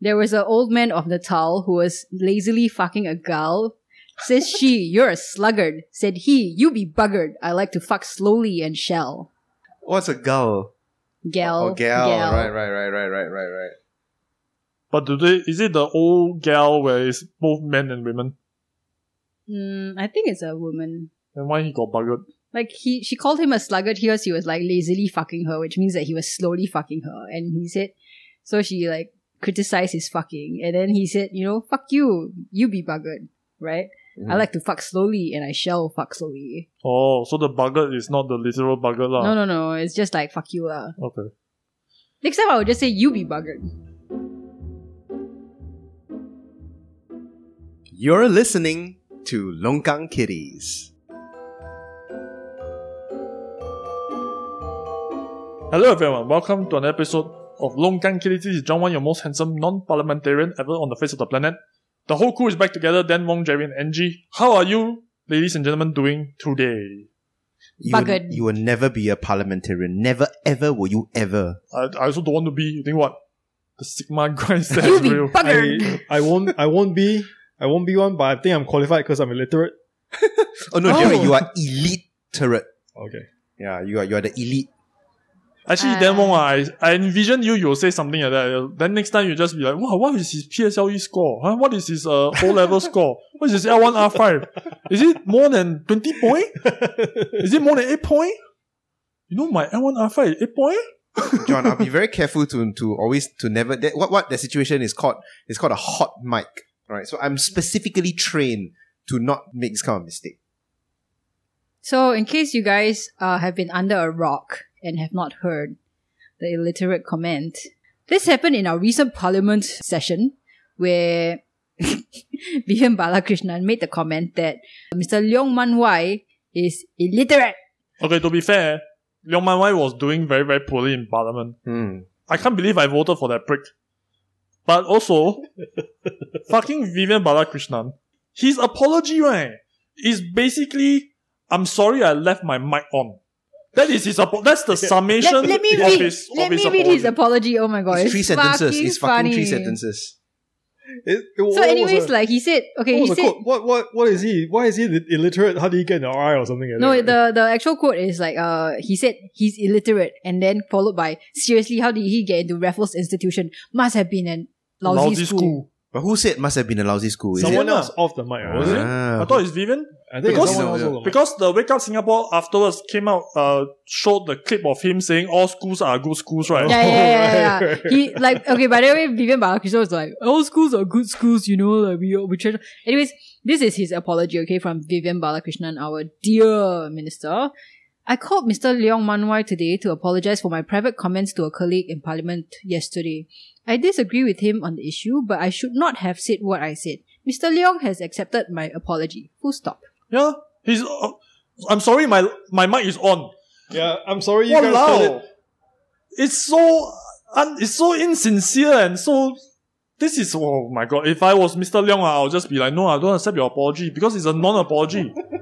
There was an old man of Natal who was lazily fucking a gal. Says she, you're a sluggard. Said he, you be buggered. I like to fuck slowly and shell. What's a gull? Gal. Oh, gal. Right, right, right, right, right, right, right. But do they? Is it the old gal where it's both men and women? Mm, I think it's a woman. And why he got buggered? Like he, she called him a sluggard because he was like lazily fucking her, which means that he was slowly fucking her. And he said, so she like criticized his fucking, and then he said, you know, fuck you, you be buggered, right? I mm. like to fuck slowly, and I shall fuck slowly. Oh, so the buggered is not the literal buggered lah. No, no, no, it's just like fuck you lah. Okay. Next time I would just say you be buggered. You're listening to Longkang Kitties. Hello everyone, welcome to an episode of Longkang Kitty. This is John Wan, your most handsome non-parliamentarian ever on the face of the planet. The whole crew is back together, Dan Wong, Jerry and Angie. How are you, ladies and gentlemen, doing today? You will, Buggered. you will never be a parliamentarian. Never, ever will you ever. I, I also don't want to be, you think what? The Sigma grind You that's be real. buggered. I, I won't I won't be I won't be one, but I think I'm qualified because I'm illiterate. Oh no, Oh. Jerry, you are illiterate. Okay. Yeah, you are you are the elite. Actually, Uh, Dan Wong, I, I envision you, you'll say something like that. Then next time you just be like, wow, what is his PSLE score? Huh? What is his uh, O-level score? What is his L1, R5? Is it more than 20 point? Is it more than 8 point? You know my L1, R5 is 8 point? John, I'll be very careful to to always to never that, what what the situation is called is called a hot mic. Right. So I'm specifically trained to not make this kind of mistake. So, in case you guys uh, have been under a rock and have not heard the illiterate comment, this happened in our recent parliament session where Vivian Balakrishnan made the comment that Mr. Leong Mun Wai is illiterate. Okay, to be fair, Leong Mun Wai was doing very, very poorly in parliament. Hmm. I can't believe I voted for that prick. But also, fucking Vivian Balakrishnan, his apology, right, is basically, I'm sorry I left my mic on. That is his apo- That's the summation Let, let me of read, his, let of his me read his apology. apology. Oh my god, It's it's, three sentences. Fucking It's fucking funny. three sentences. It, it- So, anyways, the- like he said, okay, what he said, quote? What what what is he? Why is he illiterate? How did he get an RI or something? Like No, that? the the actual quote is like uh he said he's illiterate and then followed by seriously how did he get into Raffles Institution? Must have been an lousy, Lousy school. school. But who said must have been a lousy school? Is someone it? else off the mic, was it? Ah. I thought it's Vivian. I think Because- it's someone else No, off the. Because the Wake Up Singapore afterwards came out, uh, showed the clip of him saying all schools are good schools, right? Yeah, yeah, yeah, yeah, yeah. He like okay. By the way, Vivian Balakrishnan was like, all schools are good schools, you know. Like we we try. Anyways, this is his apology, okay, from Vivian Balakrishnan, our dear minister. I called Mr. Leong Mun Wai today to apologize for my private comments to a colleague in Parliament yesterday. I disagree with him on the issue, but I should not have said what I said. Mr. Leong has accepted my apology. Full stop. Yeah. He's, uh, I'm sorry, my, my mic is on. Yeah, I'm sorry you guys heard it. It's so, un, it's so insincere and so, this is, oh my god, if I was Mr. Leong, I'll just be like, no, I don't accept your apology because it's a non-apology.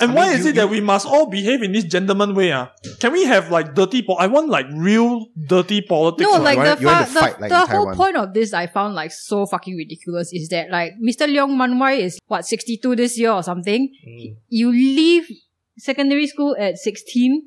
And I why mean, is you- it that we must all behave in this gentleman way? Ah, Can we have like dirty po- I want like real dirty politics. No, ah. like you the, want- you want fa- to the, fight like the in whole Taiwan. point of this I found like so fucking ridiculous is that like Mr. Leong Mun Wai is what 62 this year or something. Mm. You leave secondary school at 16,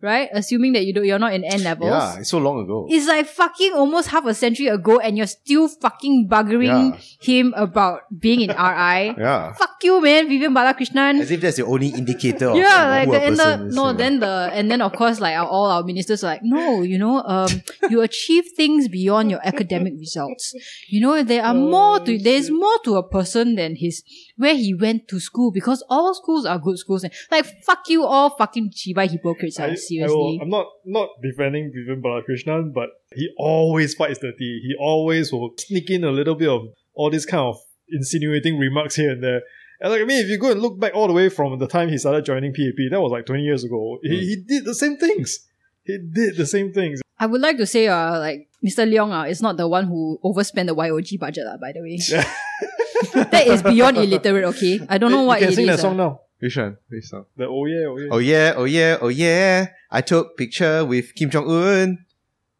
right? Assuming that you do you're not in N levels. Yeah, it's so long ago. It's like fucking almost half a century ago and you're still fucking buggering Yeah. him about being in RI. Yeah. Fuck you, man, Vivian Balakrishnan As if that's the only indicator of yeah, who like a the, and the is, no, you know. then the and then of course like our, all our ministers are like, no, you know, um, you achieve things beyond your academic results. You know, there are more to there's more to a person than his where he went to school because all schools are good schools. And, like fuck you all, fucking chiba hypocrites. I, ah, I will, seriously. I'm not not defending Vivian Balakrishnan, but he always fights dirty. He always will sneak in a little bit of all these kind of insinuating remarks here and there. And like I mean, if you go and look back all the way from the time he started joining PAP, that was like 20 years ago. He, he did the same things. He did the same things. I would like to say, uh, like Mr. Leong, uh, is not the one who overspent the YOG budget, uh, by the way. that is beyond illiterate. Okay, I don't know what you can it sing is, that song uh. now. Which one? Which song? The oh yeah, oh yeah. Oh yeah, oh yeah, oh yeah. I took picture with Kim Jong Un.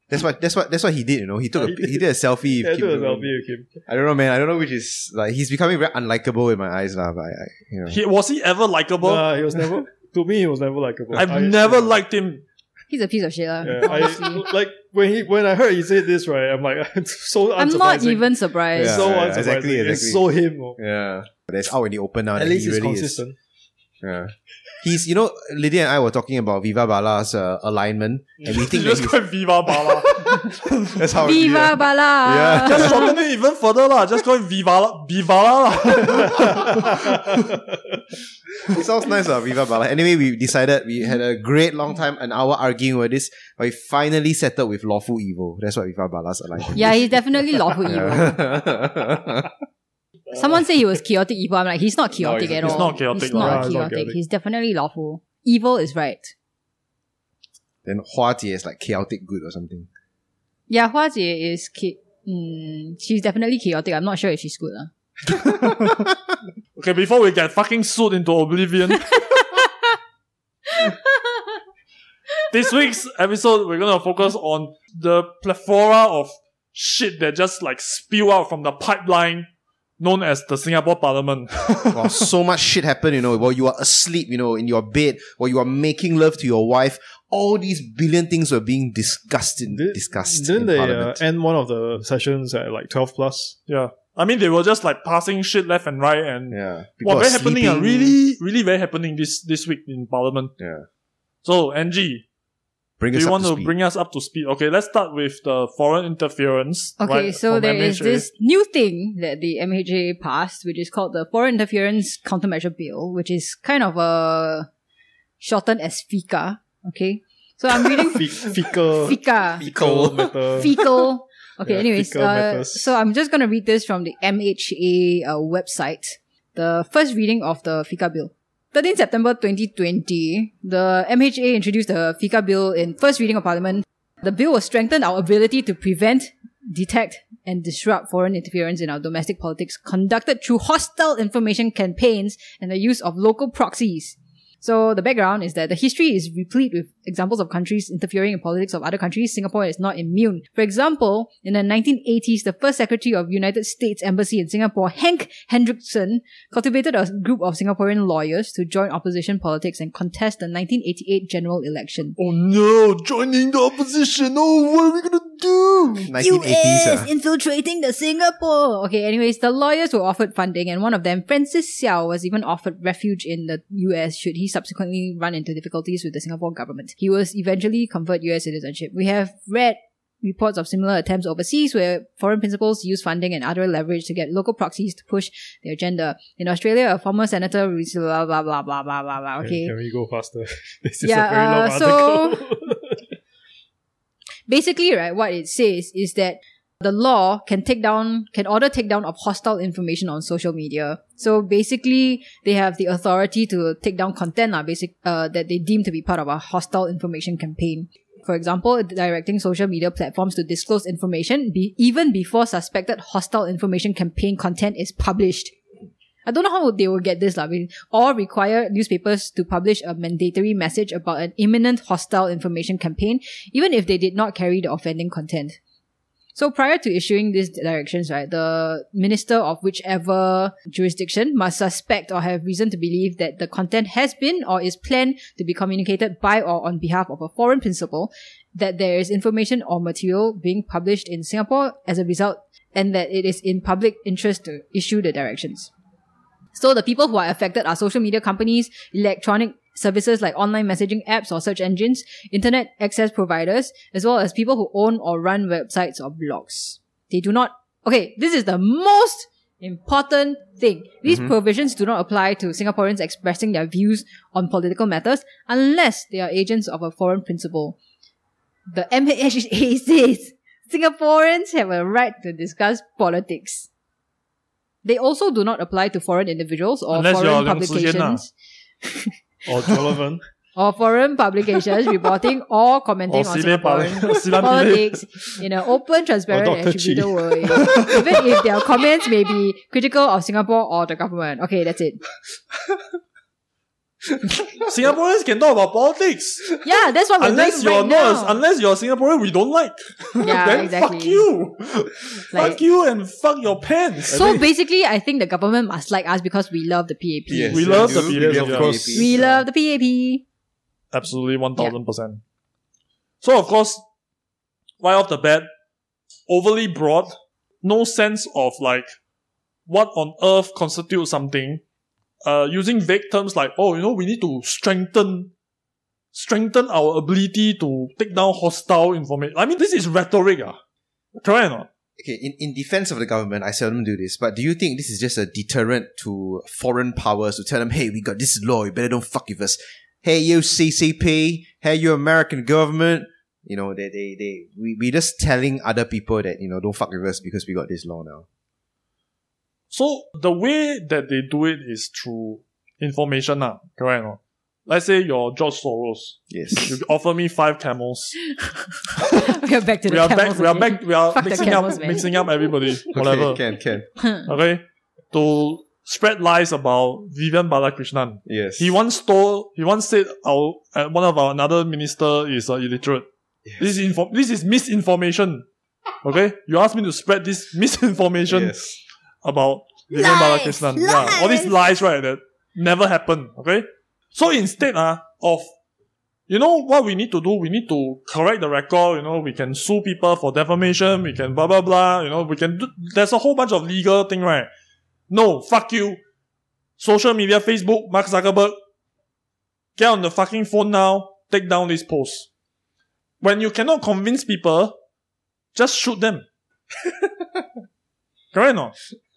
That's what that's what that's what he did. You know, he took Yeah, a he did. he did a selfie. Yeah, with I took a selfie with him. I don't know, man. I don't know which is like he's becoming very unlikable in my eyes now. But I, I you know, He, was he ever likable? Nah, he was never. To me, he was never likable. I've I- never liked him. He's a piece of shit. lah, Yeah. I like when he when I heard he said this right. I'm like, it's so I'm not even surprised. Yeah. so unsurprising. exactly, It's exactly. so him. oh. yeah. But it's out in the open now. At least he he's really consistent. Is. Yeah. He's you know Lydia and I were talking about Viva Bala's uh, alignment, and we You think that just he's, call him Viva Bala. that's how Viva yeah. Bala! Yeah. just shorten it even further lah. Just call him Viva Vivala lah. It sounds nice, uh, Viva Bala. Anyway, we decided we had a great long time, an hour arguing over this, but we finally settled with lawful evil. That's what Viva Bala's alignment. Yeah, he's definitely lawful evil. Someone said he was chaotic evil. I'm like, he's not chaotic he's at not. all. He's not chaotic He's lah. not Yeah, he's not chaotic. chaotic. He's definitely lawful. Evil is right. then Hua Jie is like chaotic good or something. Yeah, Hua Jie is cha- mm, she's definitely chaotic. I'm not sure if she's good. lah. okay, before we get fucking sued into oblivion. this week's episode, we're gonna focus on the plethora of shit that just like spew out from the pipeline known as the Singapore Parliament. Wow, so much shit happened, you know, while you are asleep, you know, in your bed, while you are making love to your wife. All these billion things were being discussed in, Did- discussed Didn't in they uh, Parliament. end one of the sessions at like twelve plus? yeah. I mean, they were just like passing shit left and right and yeah, people Wow, are very happening. Uh, really, really very happening this this week in Parliament. Yeah, So, Angie, bring do us you up want to to speed. bring us up to speed? Okay, let's start with the foreign interference. Okay, right, so from there is MHA. this new thing that the MHA passed, which is called the Foreign Interference Countermeasure Bill, which is kind of a shortened as FICA. Okay, so I'm reading Fe- fecal, FICA. fecal matter. fecal. Okay, Yeah, anyways, uh, so I'm just gonna read this from the MHA uh, website. The first reading of the FICA bill. 13 September 2020, the MHA introduced the FICA bill in first reading of Parliament. The bill will strengthen our ability to prevent, detect, and disrupt foreign interference in our domestic politics conducted through hostile information campaigns and the use of local proxies. So the background is that the history is replete with examples of countries interfering in politics of other countries. Singapore is not immune. For example, in the 1980s, the first secretary of United States Embassy in Singapore, Hank Hendrickson, cultivated a group of Singaporean lawyers to join opposition politics and contest the 1988 general election. Oh no, joining the opposition. Oh, what are we gonna do? 1980s. US ah. infiltrating the Singapore. Okay, anyways, the lawyers were offered funding, and one of them, Francis Seow, was even offered refuge in the US should he subsequently run into difficulties with the Singapore government. He was eventually conferred US citizenship. We have read reports of similar attempts overseas where foreign principals use funding and other leverage to get local proxies to push their agenda. In Australia, a former senator, blah, blah, blah, blah, blah, blah, blah, okay. Can we go faster? this is Yeah, a very long uh, so- basically, right, what it says is that the law can take down, can order takedown of hostile information on social media. So basically, they have the authority to take down content, uh, basic, uh, that they deem to be part of a hostile information campaign. For example, directing social media platforms to disclose information be, even before suspected hostile information campaign content is published. I don't know how they will get this, lah, or require newspapers to publish a mandatory message about an imminent hostile information campaign, even if they did not carry the offending content. So prior to issuing these directions, right, the minister of whichever jurisdiction must suspect or have reason to believe that the content has been or is planned to be communicated by or on behalf of a foreign principal, that there is information or material being published in Singapore as a result, and that it is in public interest to issue the directions. So the people who are affected are social media companies, electronic services like online messaging apps or search engines, internet access providers, as well as people who own or run websites or blogs. They do not, okay, this is the most important thing. These mm-hmm. provisions do not apply to Singaporeans expressing their views on political matters unless they are agents of a foreign principal. The MHA says Singaporeans have a right to discuss politics. They also do not apply to foreign individuals or Unless foreign Liang Zijian lah. publications ah. or Jolovan. or foreign publications reporting or commenting Or on Singaporean politics in an open, transparent, and attributed way, even if their comments may be critical of Singapore or the government. Okay, that's it. Singaporeans can talk about politics. Yeah, that's what we're unless doing you're right not, now. unless you're Singaporean we don't like. Yeah, then exactly. fuck you. Like- fuck you and fuck your pants. so basically, I think the government must like us because we love the PAP. Yes, We yeah, love do. the PAP, love of course. PAP. We love the PAP. Absolutely, one thousand percent. So of course, right off the bat, overly broad, no sense of like what on earth constitutes something. Uh, using vague terms like, oh, you know, we need to strengthen, strengthen our ability to take down hostile information. I mean, this is rhetoric, ah. Correct or not? Okay, in, in defense of the government, I seldom do this, but do you think this is just a deterrent to foreign powers to tell them, hey, we got this law, you better don't fuck with us. Hey, you CCP, hey, you American government, you know, they, they, they, we, we just telling other people that, you know, don't fuck with us because we got this law now. So the way that they do it is through information, ah. Correct or not? Let's say you're George Soros. Yes. You offer me five camels. we are back to the we are camels back. We are back. We are Fuck mixing camels, up, man. mixing up everybody. Whatever. Okay, can, can. okay, to spread lies about Vivian Balakrishnan. Yes. He once stole. He once said our uh, one of our another minister is uh, illiterate. This is info- This is misinformation. Okay, you asked me to spread this misinformation Yes. About Vivian Balakrishnan. Yeah, all these lies, right? That never happened. Okay, so instead, uh, of you know what we need to do? We need to correct the record. You know, we can sue people for defamation. We can blah blah blah. You know, we can. Do, there's a whole bunch of legal thing, right? No, fuck you. Social media, Facebook, Mark Zuckerberg. Get on the fucking phone now. Take down this post. When you cannot convince people, just shoot them. Correct or?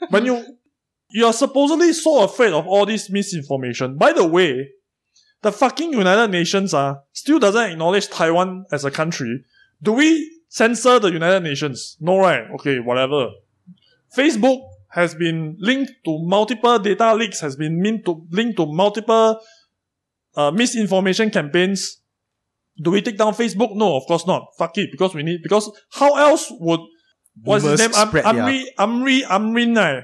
When you you are supposedly so afraid of all this misinformation. By the way, the fucking United Nations uh, still doesn't acknowledge Taiwan as a country. Do we censor the United Nations? No, right? Okay, whatever. Facebook has been linked to multiple data leaks, has been linked to, linked to multiple uh, misinformation campaigns. Do we take down Facebook? No, of course not. Fuck it, because we need, because how else would, what's his name? Am- their- Amri, Amri, Amrin, right?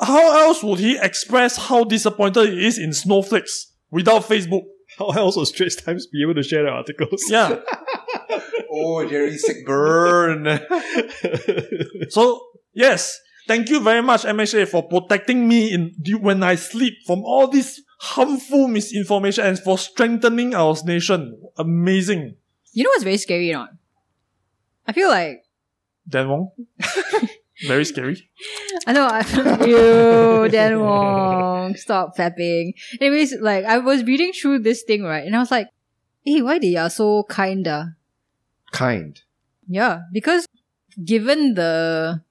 how else would he express how disappointed he is in snowflakes without Facebook? How else would Straits Times be able to share the articles? Yeah. Oh, Jerry sick burn. So yes, thank you very much, MHA, for protecting me in when I sleep from all this harmful misinformation and for strengthening our nation. Amazing. You know what's very scary or not? I feel like Dan Wong. very scary. I know I you Dan Wong stop fapping. Anyways, like I was reading through this thing right, and I was like, "Hey, why they are so kinda?" kind. Yeah, because given the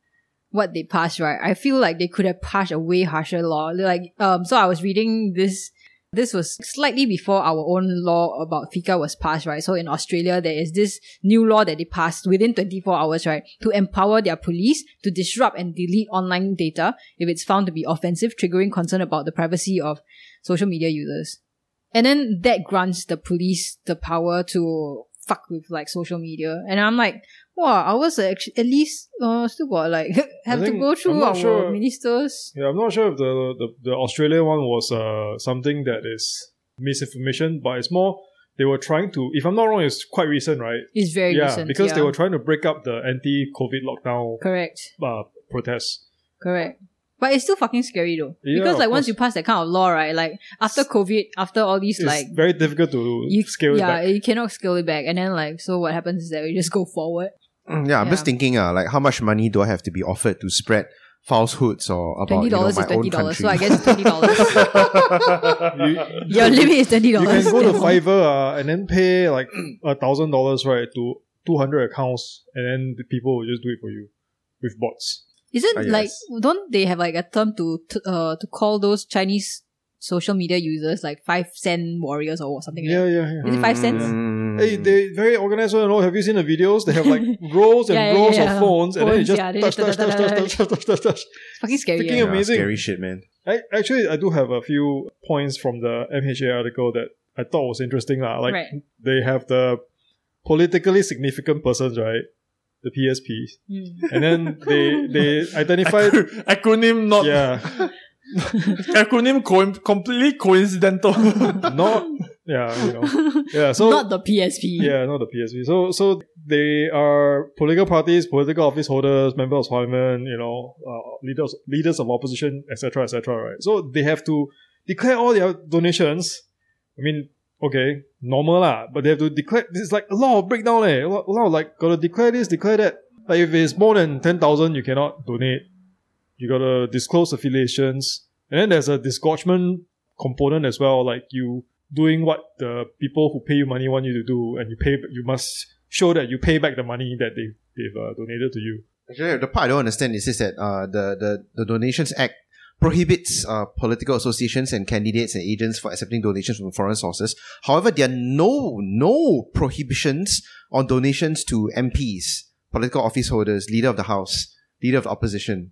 what they passed, right, I feel like they could have passed a way harsher law. Like, um, so I was reading this. This was slightly before our own law about FICA was passed, right? So in Australia, there is this new law that they passed within 24 hours, right? To empower their police to disrupt and delete online data if it's found to be offensive, triggering concern about the privacy of social media users. And then that grants the police the power to fuck with like social media. And I'm like, wow, ours are actu- at least uh, still got like have to go through our sure. ministers. Yeah, I'm not sure if the the, the Australia one was uh, something that is misinformation, but it's more they were trying to. If I'm not wrong, it's quite recent, right? It's very yeah, recent. because they were trying to break up the anti-COVID lockdown correct, uh, protests. correct. But it's still fucking scary though. Yeah, because like once you pass that kind of law, right? Like after COVID, after all these It's like very difficult to you scale it yeah, back. you cannot scale it back. And then like so what happens is that we just go forward. Mm, yeah, I'm just thinking, uh, like, how much money do I have to be offered to spread falsehoods or about Twenty you know, dollars my is twenty own dollars. country? So I guess twenty dollars. You, Your limit is twenty dollars. you can go to Fiverr uh, and then pay like a thousand dollars right to two hundred accounts, and then the people will just do it for you with bots. Isn't Ah, like don't they have like a term to, to uh to call those Chinese social media users like five cent warriors or something? Yeah, like yeah, yeah. that? Is it five cents? Mm. Hey, they very organized. You know, have you seen the videos? They have like rows and Yeah, yeah, rows yeah. of phones, and then you just yeah, they touch, just touch, touch, touch, touch, touch, touch, touch, touch. Fucking scary. Freaking yeah. Yeah, amazing. Scary shit, man. I actually I do have a few points from the MHA article that I thought was interesting. lah. Like Right. they have the politically significant persons, right? The PSP, Mm. And then they they identified Acronym not yeah. Acronym co- completely coincidental. Not yeah, you know. Yeah, so Not the PSP. Yeah, not the PSP. So, so they are political parties, political office holders, members of parliament, you know, uh, leaders, leaders of opposition, etc., etc. right? So they have to declare all their donations. I mean, okay, normal lah, but they have to declare. It's like a lot of breakdown, eh? A lot, a lot of like gotta declare this, declare that. Like if it's more than ten thousand, you cannot donate. You gotta disclose affiliations, and then there's a disgorgement component as well. Like you doing what the people who pay you money want you to do, and you pay. You must show that you pay back the money that they they've uh, donated to you. Actually, the part I don't understand is is that uh, the, the, the Donations Act prohibits uh, political associations and candidates and agents for accepting donations from foreign sources. However, there are no no prohibitions on donations to MPs, political office holders, leader of the House, leader of the opposition.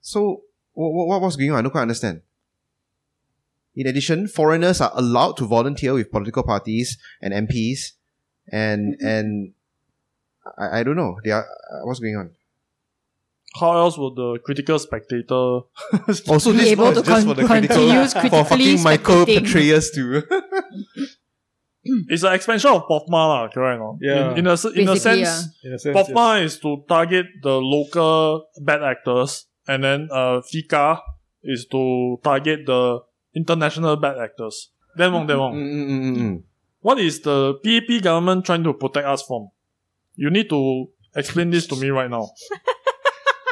So, what, what was going on? I don't quite understand. In addition, foreigners are allowed to volunteer with political parties and MPs, and and I, I don't know. They are uh, what's going on. How else would the critical spectator Also, Be this able to is con- for the critical continues for fucking Michael spectating. Petraeus to. It's an expansion of POFMA, lah, correct? No? Yeah. In, in a, s- in a Basically, sense, In a sense, POFMA is to target the local bad actors, and then uh, FICA is to target the international bad actors. Then wrong, then wrong. Mm, mm, mm. What is the PAP government trying to protect us from? You need to explain this to me right now.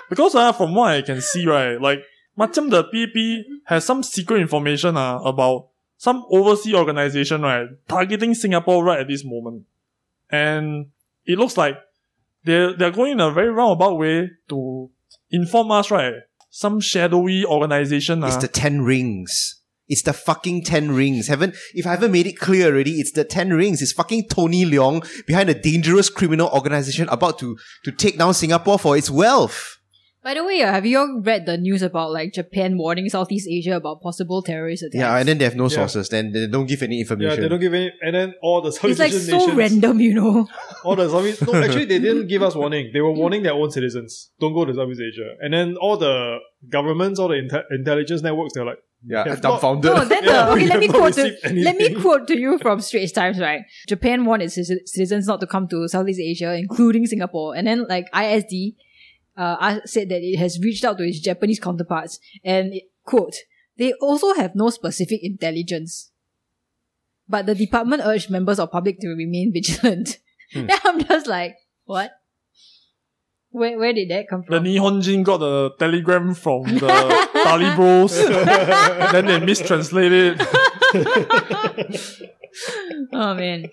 because uh, from what I can see, right, like, macam the PAP has some secret information uh, about some overseas organization, right, targeting Singapore right at this moment. And it looks like they're, they're going in a very roundabout way to inform us, right, some shadowy organization. It's uh, the Ten Rings. It's the fucking Ten Rings. Haven't if I haven't made it clear already, it's the Ten Rings. It's fucking Tony Leung behind a dangerous criminal organization about to to take down Singapore for its wealth. By the way, uh, have you all read the news about like Japan warning Southeast Asia about possible terrorist attacks? Yeah, and then they have no Yeah. sources. Then they don't give any yeah, information. they don't give any, and then all the it's like Asian so nations, random, you know. all the Southeast, no, actually they didn't give us warning. They were warning their own citizens, don't go to Southeast Asia. And then all the governments, all the inte- intelligence networks, they're like, yeah, have not- dumbfounded. No, then Yeah, uh, okay, we let me not quote to, received let me anything. quote to you from Straits Times, right? Japan warned its ci- citizens not to come to Southeast Asia, including Singapore, and then like ISD uh, I said that it has reached out to its Japanese counterparts and it, quote they also have no specific intelligence. But the department urged members of public to remain vigilant. Hmm. And I'm just like, what? Where where did that come from? The? Nihonjin got a telegram from the Talibros. then they mistranslated. oh man.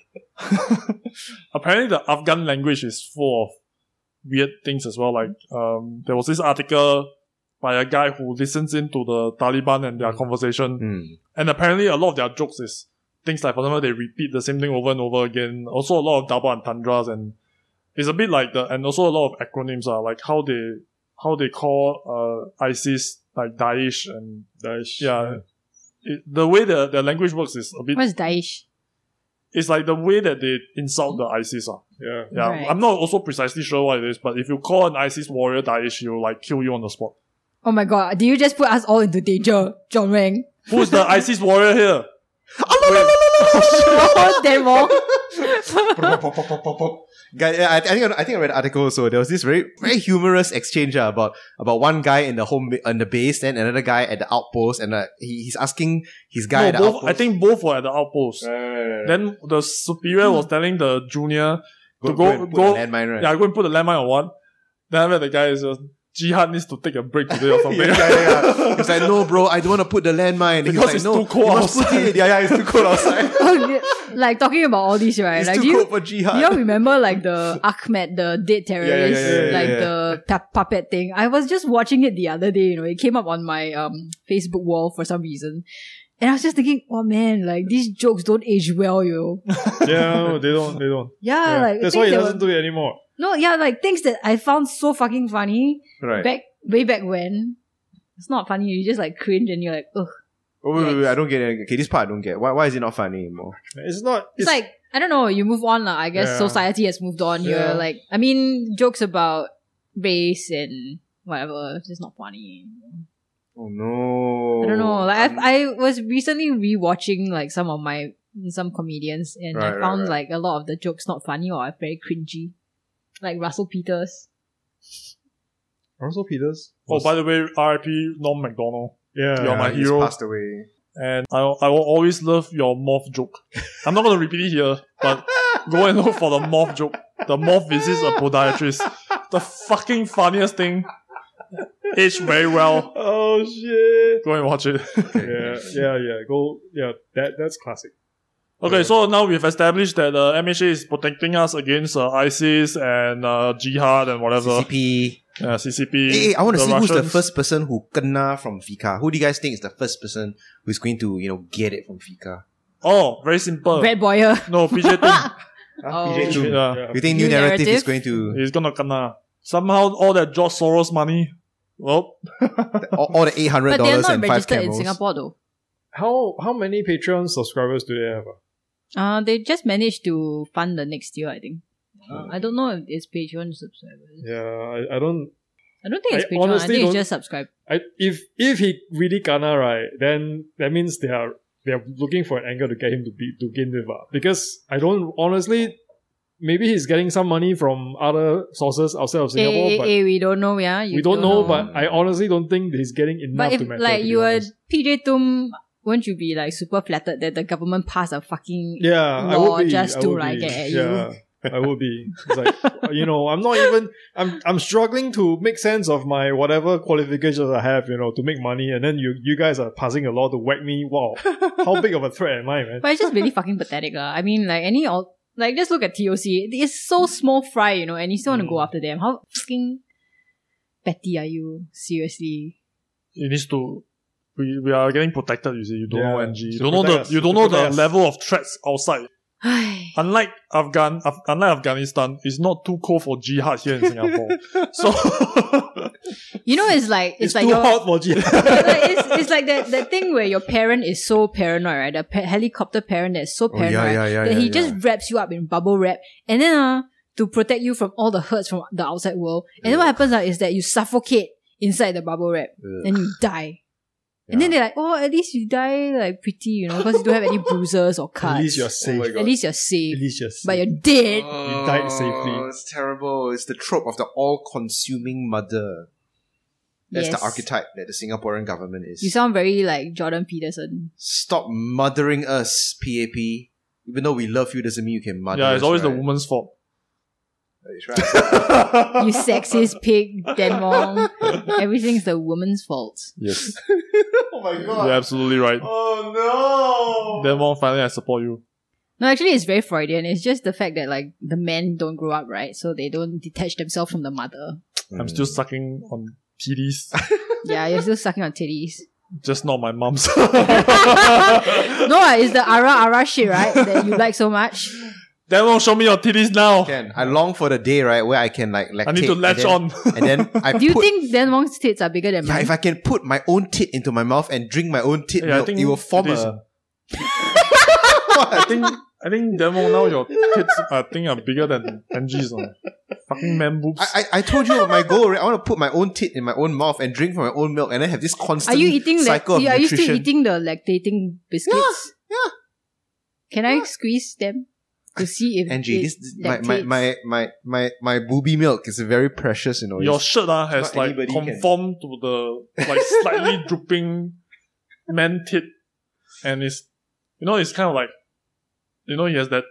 Apparently, the Afghan language is full of weird things as well. Like, um, there was this article by a guy who listens into the Taliban and their conversation. Hmm. And apparently, a lot of their jokes is things like, for example, they repeat the same thing over and over again. Also, a lot of double entendres and it's a bit like the, and also a lot of acronyms are like how they, how they call, uh, ISIS, like Daesh and Daesh. yeah. It, the way the, the language works is a bit, What's Daesh? It's like the way that they insult the ISIS. Uh. Yeah. Yeah, Right. I'm not also precisely sure what it is, but if you call an ISIS warrior Daesh, he'll like kill you on the spot. Oh my god, did you just put us all into danger, John Wang? Who's the ISIS warrior here? oh, damn wrong. Guy, yeah, I, I think I think I read an article. So there was this very very humorous exchange uh, about about one guy in the home ba- on the base, then another guy at the outpost, and uh, he, he's asking his guy No, at the both, outpost. I think both were at the outpost. then Then the superior was telling the junior go, to go, go- and put go- a landmine, right? Yeah, go and put the landmine on one. Then after that, the guy is just, Jihad needs to take a break today or something. yeah, yeah, yeah. He's like, no, bro, I don't want to put the landmine. He's Because like, it's no, too cold you must put outside." it. Yeah, yeah, it's too cold outside. Oh, like talking about all these, right? it's like, too do you, cold for jihad. do you all remember like the Achmed, the dead terrorist, yeah, yeah, like yeah. the pu- puppet thing? I was just watching it the other day. You know, it came up on my um Facebook wall for some reason, and I was just thinking, oh man, like these jokes don't age well, yo. Yeah, no, they don't. They don't. Yeah, Yeah. like That's why he doesn't were- do it anymore. No, yeah, like things that I found so fucking funny right. back way back when. It's not funny. You just like cringe and you're like, ugh. Oh, wait, wait, wait, I don't get it. Okay, this part I don't get. Why, why is it not funny anymore? It's not. It's, like I don't know. You move on, lah. I guess Yeah. society has moved on. You're like, I mean, jokes about race and whatever. It's just not funny. Oh no. I don't know. Like um, I, I was recently rewatching like some of my some comedians, and Right, I right, found right. like a lot of the jokes not funny or very cringy. Like Russell Peters. Russell Peters. Oh, by the way, RIP Norm Macdonald. yeah, you're my he's hero. passed away. And I, I will always love your moth joke. I'm not going to repeat it here, but go and look for the moth joke. The moth visits a podiatrist. The fucking funniest thing. Aged very well. Oh shit. Go and watch it. Yeah, yeah, yeah. Go. Yeah, that that's classic. Okay, so now we've established that uh, MHA is protecting us against uh, ISIS and uh, jihad and whatever. CCP. Yeah, CCP. Hey, hey, I want to the see who's the first person who kena from Fika. Who do you guys think is the first person who's going to, you know, get it from Fika? Oh, very simple. Red Boyer. No, PJ Thum. Oh. PJ Thum. Yeah. You think New new, Naratif, is going to He's gonna kena. Somehow all that George Soros money. Well, all, all the 800 But they're dollars not and five registered in? Singapore though. How how many Patreon subscribers do they have? Uh, they just managed to fund the next year, I think. Uh, I don't know if it's Patreon subscribers. Yeah, I, I don't. I don't think it's I Patreon. I honestly think it's just subscribe. I if if he really gonna right, then that means they are they are looking for an angle to get him to be to gain with ah. Because I don't honestly. Maybe he's getting some money from other sources outside of Singapore, Eh, but eh, we don't know, yeah. You we don't know, But I honestly don't think he's getting enough But if like you were. PJ Thum, won't you be like super flattered that the government passed a fucking yeah, I law would be just to, like, be. get at you? yeah, I would be. It's like you know, I'm not even. I'm I'm struggling to make sense of my whatever qualifications I have, you know, to make money, and then you you guys are passing a law to whack me. Wow, how big of a threat am I, man? But it's just really fucking pathetic, lah. I mean, like any all like just look at TOC. It's so small fry, you know, and you still want to go Mm. after them. How fucking petty are you? Seriously. it needs to. We, we are getting protected. You see, you don't know NG. You to don't know the us, you don't know the us. level of threats outside. Unlike Afghan, Af- unlike Afghanistan, it's not too cold for jihad here in Singapore. so you know, it's like it's, It's, like too your, hot for G. like, it's, it's like that, that thing where your parent is so paranoid, right? The pa- helicopter parent that's so Oh, yeah, paranoid yeah, yeah, that yeah, he yeah. just wraps you up in bubble wrap, and then uh, to protect you from all the hurts from the outside world. And then what happens uh, is that you suffocate inside the bubble wrap, Ugh. and you die. And then they're like, oh, at least you die like pretty, you know, because you don't have any bruises or cuts. At least you're Oh safe. my God. At least you're safe. At least you're safe. But you're dead. Oh, died safely. Oh, it's terrible. It's the trope of the all-consuming mother. That's Yes. the archetype that the Singaporean government is. You sound very like Jordan Peterson. Stop mothering us, PAP. Even though we love you, doesn't mean you can mother yeah, us, it's always the woman's fault. That's right. You sexist pig, Denmong. Everything's the woman's fault. Yes, oh my god. you're absolutely right. Oh no! Then one finally I support you. No, actually, it's very Freudian. It's just the fact that like the men don't grow up right, so they don't detach themselves from the mother. I'm still sucking on TDs, Yeah, you're still sucking on titties. just not my mom's. no, ah, it's the ara ara shit, right? That you like so much. Then won't show me your titties now. Ken, I long for the day, right, where I can like lactate. I need to latch and then, on. And then I Do you put, think Denmong's tits are bigger than yeah, mine? if I can put my own tit into my mouth and drink my own tit Yeah, I milk, think it will form it is. a. I think I think Demo now your tits I think are bigger than NG's on. Fucking man boobs. I, I, I told you my goal, right? I want to put my own tit in my own mouth and drink from my own milk and then have this constant Are you eating like? cycle of Are you nutrition. still eating the lactating biscuits? yeah. Can I squeeze them to see if Angie, it this, this my, my, lactates? my, my, my, my booby milk is very precious, you know. your It's- shirt uh, has like anybody can- conformed to the like slightly drooping man tit and it's you know it's kind of like you know he has that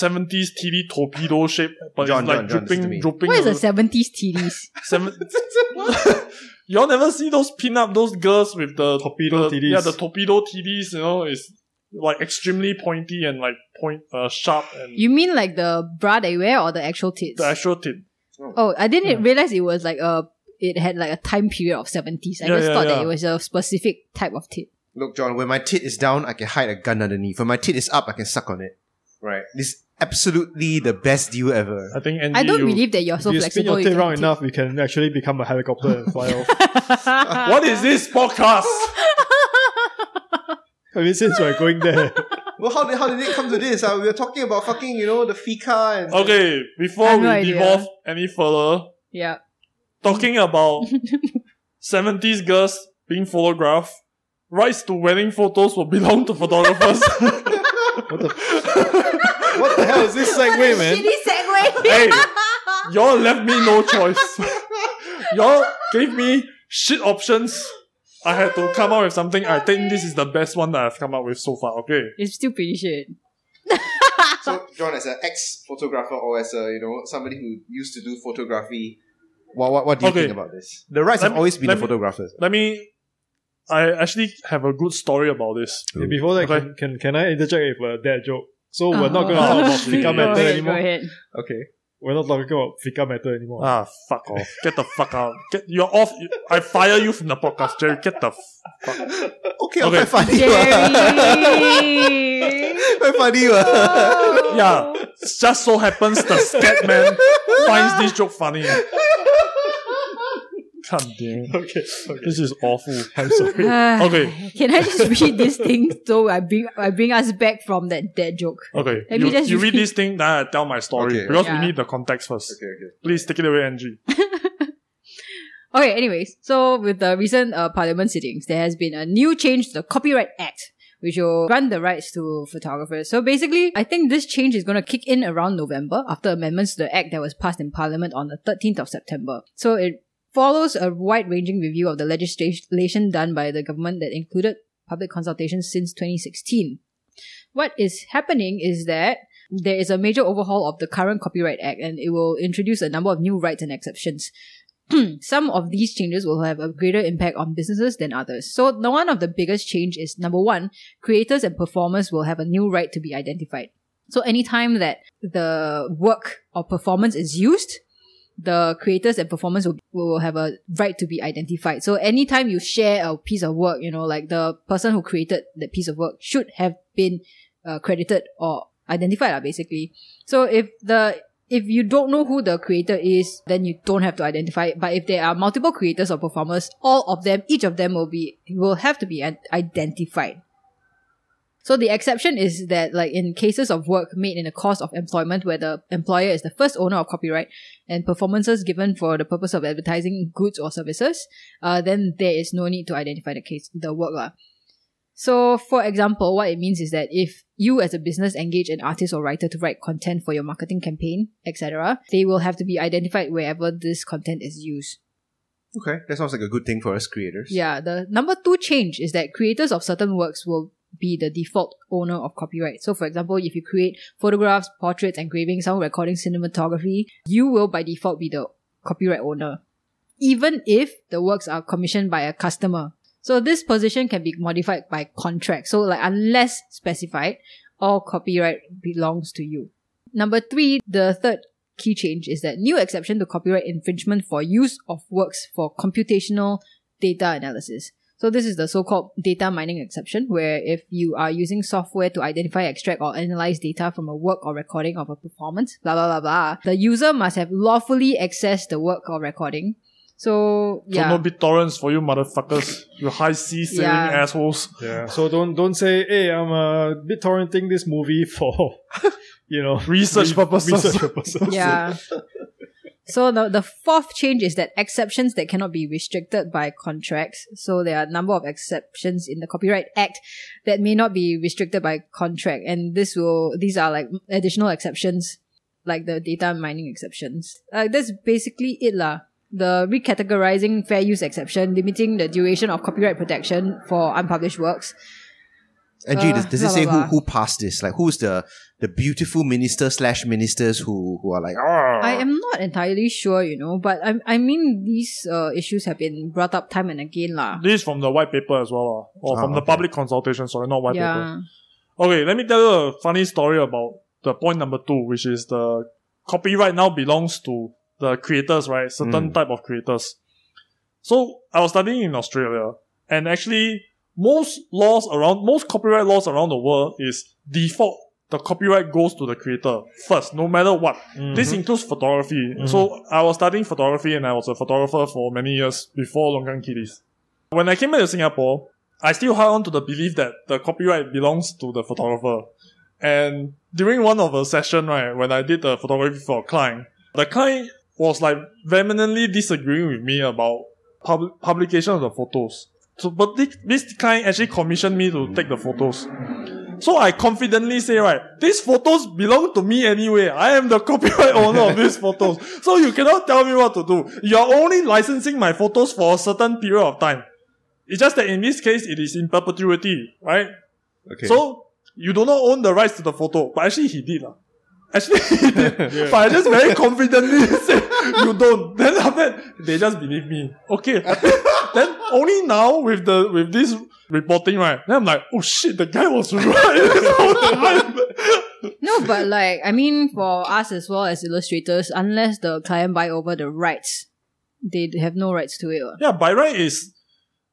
70s TV torpedo shape but John, it's like John, John, drooping me. drooping what is a a seventies TDs? Seven- Y'all never see those pin up those girls with the Torpedo the- TDs. Yeah, the torpedo TDs. You know, is like extremely pointy and like point uh, sharp and You mean like the bra they wear or the actual tits? the actual tit. Oh, I didn't Yeah. realize it was like a. It had like a time period of seventies. I Yeah, just yeah, thought that yeah. it was a specific type of tit. Look, John, when my tit is down, I can hide a gun underneath. When my tit is up, I can suck on it. Right. This is absolutely the best deal ever. I think NG I don't you- believe that you're so if you spin flexible. your tit you round can enough, you can actually become a helicopter and fly off. What is this podcast? I mean, since we're going there, Well, how did, how did it come to this? Uh, we were talking about fucking, you know, the fika and... Okay, before I have we no idea. devolve any further, yeah. talking about 70s girls being photographed, rights to wedding photos will belong to photographers. What the? what the hell is this segue, man? Shitty segue. hey, y'all left me no choice. y'all gave me shit options. I had to come up with something. I think this is the best one that I've come up with so far. Okay. It's still pretty shit. So, John, as an ex-photographer or as a you know somebody who used to do photography, what what, what do you Okay. think about this? The rights Let have me- always been let the me- photographers. Let me. I actually have a good story about this. Hey, Before that, Okay. can, can can I interject with a dad joke? So we're Oh. not going to talk about fika Go matter go ahead, anymore. Go ahead. Okay. We're not talking about fika matter anymore. Ah, fuck off. Get the fuck out. Get you're off. I fire you from the podcast, Jerry. Get the fuck. Okay, Okay. okay. funny. Jerry. Very funny. uh. Yeah. Just so happens the scat man finds this joke funny. God damn. okay, okay. This is awful. I'm sorry. Ah, Okay. Can I just read this thing so I bring I bring us back from that dead joke? Okay. Let me You, just you read read- this thing, then I tell my story. Okay. Because Yeah. we need the context first. Okay, okay. Please take it away, Angie. Okay, anyways, so with the recent uh, parliament sittings, there has been a new change to the Copyright Act, which will grant the rights to photographers. So basically, I think this change is going to kick in around November after amendments to the act that was passed in parliament on the 13th of September. So it follows a wide-ranging review of the legislation done by the government that included public consultations since 2016. What is happening is that there is a major overhaul of the current Copyright Act and it will introduce a number of new rights and exceptions. Some of these changes will have a greater impact on businesses than others. So, the one of the biggest change is number one, creators and performers will have a new right to be identified. So, anytime that the work or performance is used, the creators and performers will, will have a right to be identified. So, anytime you share a piece of work, you know, like the person who created that piece of work should have been uh, credited or identified, basically. So, if the if you don't know who the creator is, then you don't have to identify it. But if there are multiple creators or performers, all of them, each of them will be will have to be identified. So the exception is that, like in cases of work made in the course of employment, where the employer is the first owner of copyright, and performances given for the purpose of advertising goods or services, uh, then there is no need to identify the case the work lah. So, for example, what it means is that if you as a business engage an artist or writer to write content for your marketing campaign, etc., they will have to be identified wherever this content is used. Okay, that sounds like a good thing for us creators. Yeah, the number two change is that creators of certain works will be the default owner of copyright. So, for example, if you create photographs, portraits, engravings, sound recording, cinematography, you will by default be the copyright owner, even if the works are commissioned by a customer. So, this position can be modified by contract. So, like, unless specified, all copyright belongs to you. Number three, the third key change is that new exception to copyright infringement for use of works for computational data analysis. So this is the so-called data mining exception, where if you are using software to identify, extract, or analyze data from a work or recording of a performance, blah blah blah blah, the user must have lawfully accessed the work or recording. So yeah. So yeah, no BitTorrents for you motherfuckers. You high C sailing Yeah. assholes. Yeah. So don't don't say, hey, I'm uh, BitTorrenting this movie for, you know, Research re- purposes. Research purposes. yeah. So the, the fourth change is that exceptions that cannot be restricted by contracts. So there are a number of exceptions in the Copyright Act that may not be restricted by contract. And this will, these are like additional exceptions, like the data mining exceptions. Uh, that's basically it lah. The recategorizing fair use exception, limiting the duration of copyright protection for unpublished works. Angie, Uh, does, does it say blah, who blah. who passed this? Like, who's the the beautiful minister slash ministers who who are like, oh, I am not entirely sure, you know, but I, I mean, these uh, issues have been brought up time and again lah. This is from the white paper as well, uh, or Ah, from the public consultation. Sorry, not white paper. Okay, let me tell you a funny story about the point number two, which is the copyright now belongs to the creators, right? Certain Mm. type of creators. So I was studying in Australia, and actually most laws around, most copyright laws around the world is default. The copyright goes to the creator first, no matter what. Mm-hmm. This includes photography. Mm-hmm. So I was studying photography and I was a photographer for many years before Longkang Kitties. When I came back to Singapore, I still held on to the belief that the copyright belongs to the photographer. And during one of the session, right, when I did the photography for a client, the client was like vehemently disagreeing with me about pub- publication of the photos. So, but this, this client actually commissioned me to take the photos. So I confidently say, right, these photos belong to me anyway. I am the copyright owner of these photos. So you cannot tell me what to do. You're only licensing my photos for a certain period of time. It's just that in this case, it is in perpetuity, right? Okay. So you do not own the rights to the photo, but actually he did. lah. Actually he did. But I just very confidently said you don't. Then after that, they just believe me. Okay. Then only now with the with this reporting, right? Then I'm like, oh shit, the guy was right this whole time. No, but like, I mean, for us as well as illustrators, unless the client buy over the rights, they have no rights to it. what. yeah, by right is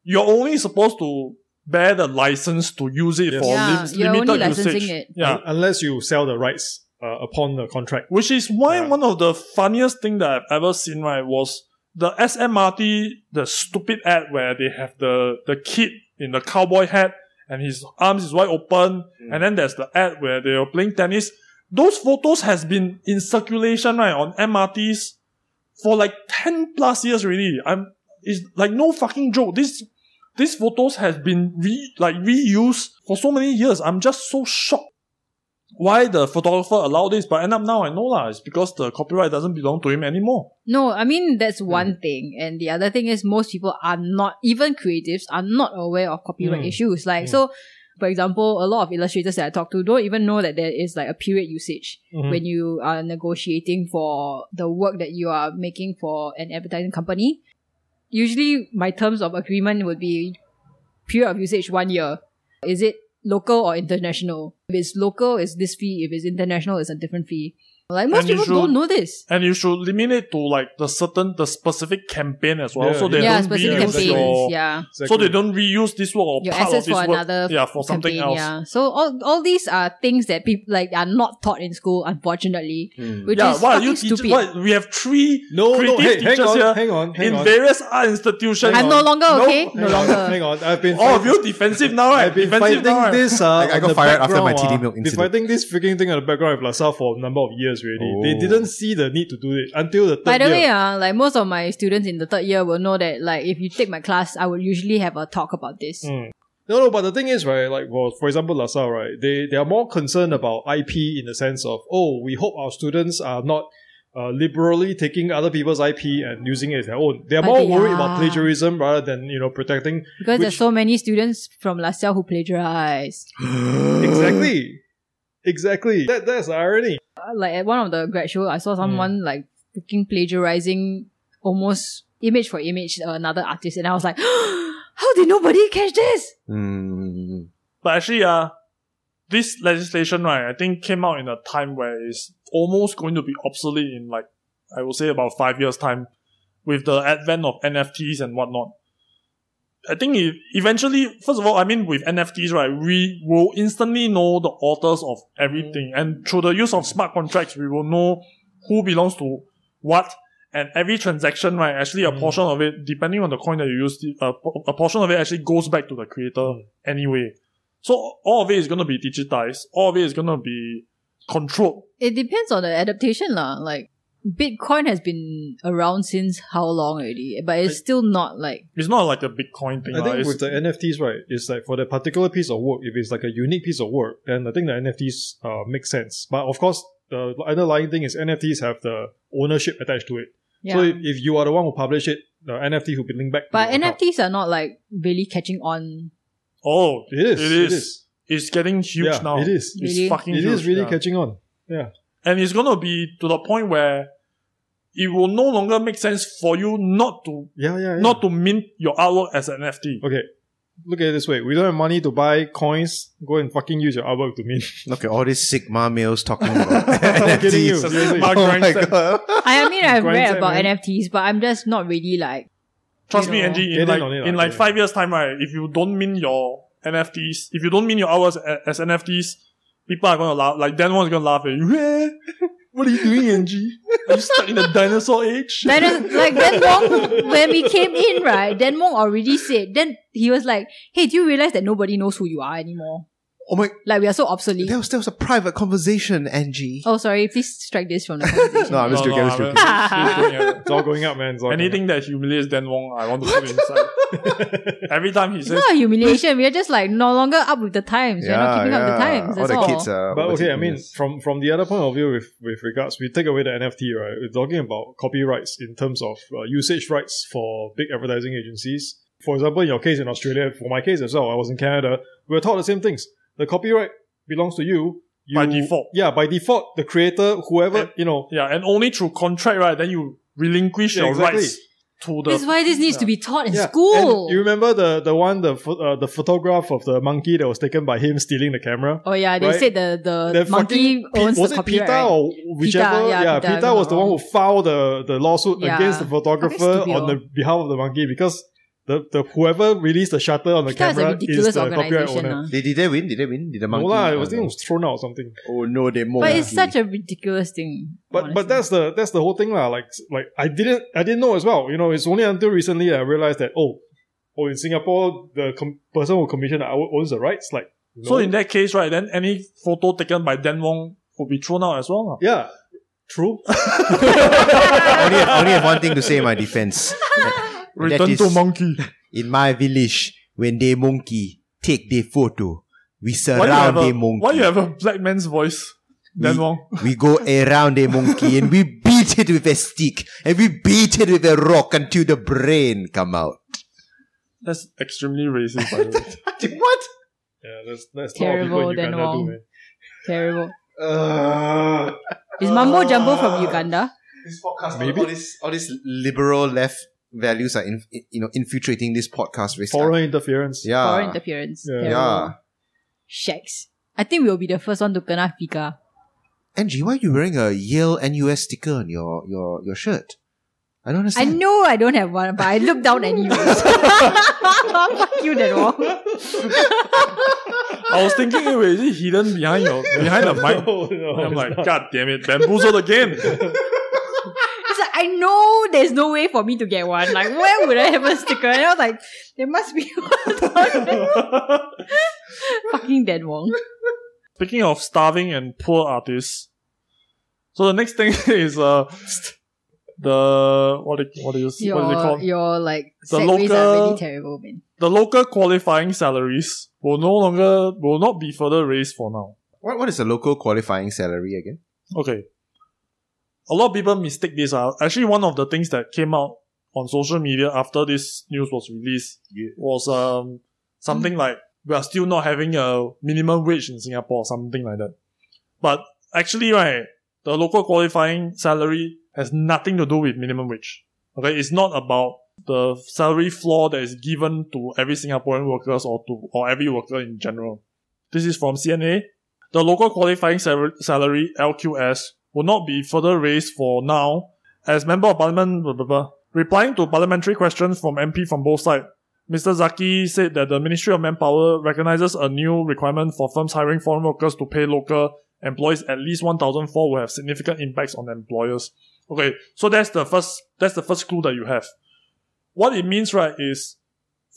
you're only supposed to bear the license to use it Yes. for Yeah, lim- you're only limited licensing usage. it. Yeah. Unless you sell the rights uh, upon the contract. Which is why Yeah. one of the funniest thing that I've ever seen, right, was the SMRT, the stupid ad where they have the, the kid in the cowboy hat and his arms is wide open. And then there's the ad where they are playing tennis. Those photos has been in circulation, right, on MRTs for like 10 plus years already. I'm, it's like no fucking joke. This, these photos has been re, like reused for so many years. I'm just so shocked why the photographer allowed this, but end up now I know lah. It's because the copyright doesn't belong to him anymore. No, I mean, that's one thing. And the other thing is most people are not, even creatives, are not aware of copyright Mm. issues. Like, so, for example, a lot of illustrators that I talk to don't even know that there is like a period usage Mhm. when you are negotiating for the work that you are making for an advertising company. Usually, my terms of agreement would be period of usage one year. Is it local or international? If it's local, it's this fee. If it's international, it's a different fee. Like most And you people should- don't know this. And you should limit it to like the certain, the specific campaign as well. Yeah, so they yeah, don't specific reuse campaigns. your, yeah. so they don't reuse this work or Your part assets of this for work. another yeah, for something campaign, else. Yeah. So all all these are things that people like are not taught in school, unfortunately. Hmm. Which Yeah, is what are you teaching? stupid. What we have three No, no, creative hey, hang teachers on, here hang on, hang in on. various art institutions. I'm no longer No, okay. No Hang longer. Hang on, I've been All of fight- you defensive now, right? I've been defensive fighting now, right? this. Uh, I- I got fired after my background, TD milk uh, Been incident. fighting this freaking thing on the background with LaSalle for a number of years already. They Oh. didn't see the need to do it until the third By the year. way, uh, like most of my students in the third year will know that like if you take my class, I would usually have a talk about this. Mm. No, no, but the thing is, right, like, well, for example, LaSalle, right, they, they are more concerned about IP in the sense of, oh, we hope our students are not uh, liberally taking other people's IP and using it as their own. They are But more they worried are. about plagiarism rather than, you know, protecting. Because there's so many students from LaSalle who plagiarize. exactly. Exactly. That, that's the irony. Like at one of the grad show, I saw someone like freaking plagiarizing almost image for image uh, another artist, and I was like, how did nobody catch this? Hmm. But actually, uh, this legislation, right, I think came out in a time where it's almost going to be obsolete in like, I would say about five years time with the advent of NFTs and whatnot. I think it, eventually, first of all, I mean, with NFTs, right, we will instantly know the authors of everything. And through the use of smart contracts, we will know who belongs to what. And every transaction, right, actually a Mm. portion of it, depending on the coin that you use, a, a portion of it actually goes back to the creator Mm. anyway. So all of it is going to be digitized. All of it is going to be controlled. It depends on the adaptation, lah. Like Bitcoin has been around since how long already, but it's still not like It's not like a Bitcoin thing. I think It's- with the NFTs, right, it's like for the particular piece of work, if it's like a unique piece of work, then I think the NFTs uh, make sense. But of course, the underlying thing is NFTs have the ownership attached to it. yeah. So if, if you are the one who publish it, the NFT will be linked back. to but your account. NFTs are not like really catching on. oh, it is. It is. It's getting huge Yeah, now. it is. It's Really? fucking It huge. is really yeah. catching on. Yeah. And it's gonna be to the point where it will no longer make sense for you not to Yeah, yeah, yeah. not to mint your artwork as an NFT. okay. Look at it this way: we don't have money to buy coins. Go and fucking use your artwork to mint. Look at all these Sigma males talking about I'm you. NFTs. Mark Oh my god. I mean, I've read Grindset, about man. NFTs, but I'm just not really like. Trust me, know. Angie. In in like on it in like five years time, right? If you don't mint your NFTs, if you don't mint your hours a- as NFTs, people are gonna laugh. Like Dan Wong's gonna laugh at you. What are you doing, Angie? Are you stuck in the dinosaur age? That uh, is, like Dan Wong, when we came in, right? Dan Wong already said. Then he was like, "Hey, do you realize that nobody knows who you are anymore?" Oh my, Like we are so obsolete. that was, that was a private conversation, Angie. Oh, sorry. Please strike this from the conversation. No, I'm just No, joking, no, I'm just joking. she's doing it. It's all going up, man. It's all Anything that humiliates Dan Wong, I want to put inside. Every time he It's says, not a humiliation. We are just like no longer up with the times. We're not keeping up with the times. All That's the all. kids are. But okay, I mean, overtaking from from the other point of view, with with regards, we take away the NFT, right? We're talking about copyrights in terms of uh, usage rights for big advertising agencies. For example, in your case in Australia, for my case as well, I was in Canada. We were taught the same things. The copyright belongs to you. you By default. Yeah, by default, the creator, whoever And- you know. yeah, and only through contract, right, then you relinquish Yeah, your exactly. rights to the. This is why this needs yeah. to be taught in Yeah, school. and you remember the the one the uh, the photograph of the monkey that was taken by him stealing the camera. oh yeah, they Right? said the the That monkey fucking Pe- owns was the it. Peter right? or whichever? yeah, yeah, Peter, Peter, was the one who filed the, the lawsuit Yeah. against the photographer on the behalf of the monkey because the, the whoever released the shutter on the Peter is a camera ridiculous is the copyright organization. owner. ah. Did, did they win? Did they win? Did the monkey? No lah, I Oh, was thinking it was thrown out or something. Oh no, they But it's such a ridiculous thing. But honestly. but that's the that's the whole thing lah. Like like I didn't I didn't know as well. You know, it's only until recently that I realized that oh oh in Singapore the com- person who commissioned the artwork owns the rights. Like So in that case, right, then any photo taken by Dan Wong will be thrown out as well. lah. yeah, true. I only, I only have one thing to say in my defense. And that Return to monkey. In my village, when they monkey take their photo, we Why you, surround the monkey. why you have a black man's voice, Dan We- Wong? We go around the monkey and we beat it with a stick and we beat it with a rock until the brain come out. That's extremely racist, by the way. what? Yeah, that's that's Terrible, not what people in Dan Uganda do, terrible. Uh, Is Mambo Jumbo from Uganda? this podcast, Maybe. all, this, all these liberal left values are, in, you know, infiltrating this podcast. Risk. Foreign interference. Yeah. Foreign interference. Yeah. Terrible. Yeah. Shacks. I think we'll be the first one to kena FICA. Angie, why are you wearing a Yale NUS sticker on your, your, your shirt? I don't understand. I know I don't have one, but I look down anyways. Fuck you, that one. I was thinking, hey, wait, is it hidden behind your behind the mic? No, no, I'm like, not. God damn it, bamboozled again. It's like, I know there's no way for me to get one. Like, where would I have a sticker? And I was like, there must be one. Fucking dead Wong. Speaking of starving and poor artists, so the next thing is uh the what do, what is what is it Your, called? your like The segues are local- really terrible, man. The local qualifying salaries will no longer will not be further raised for now. What, what is the local qualifying salary again? Okay. A lot of people mistake this out. Actually, one of the things that came out on social media after this news was released was um something like we are still not having a minimum wage in Singapore, or something like that. But actually, right, the local qualifying salary has nothing to do with minimum wage. Okay, it's not about the salary floor that is given to every Singaporean workers or to or every worker in general. This is from CNA. The local qualifying sal- salary (LQS) will not be further raised for now, as Member of Parliament blah, blah, blah. replying to parliamentary questions from MP from both sides. Mr. Zaqy said that the Ministry of Manpower recognizes a new requirement for firms hiring foreign workers to pay local employees at least 1,004 will have significant impacts on employers. Okay, so that's the first that's the first clue that you have. What it means, right, is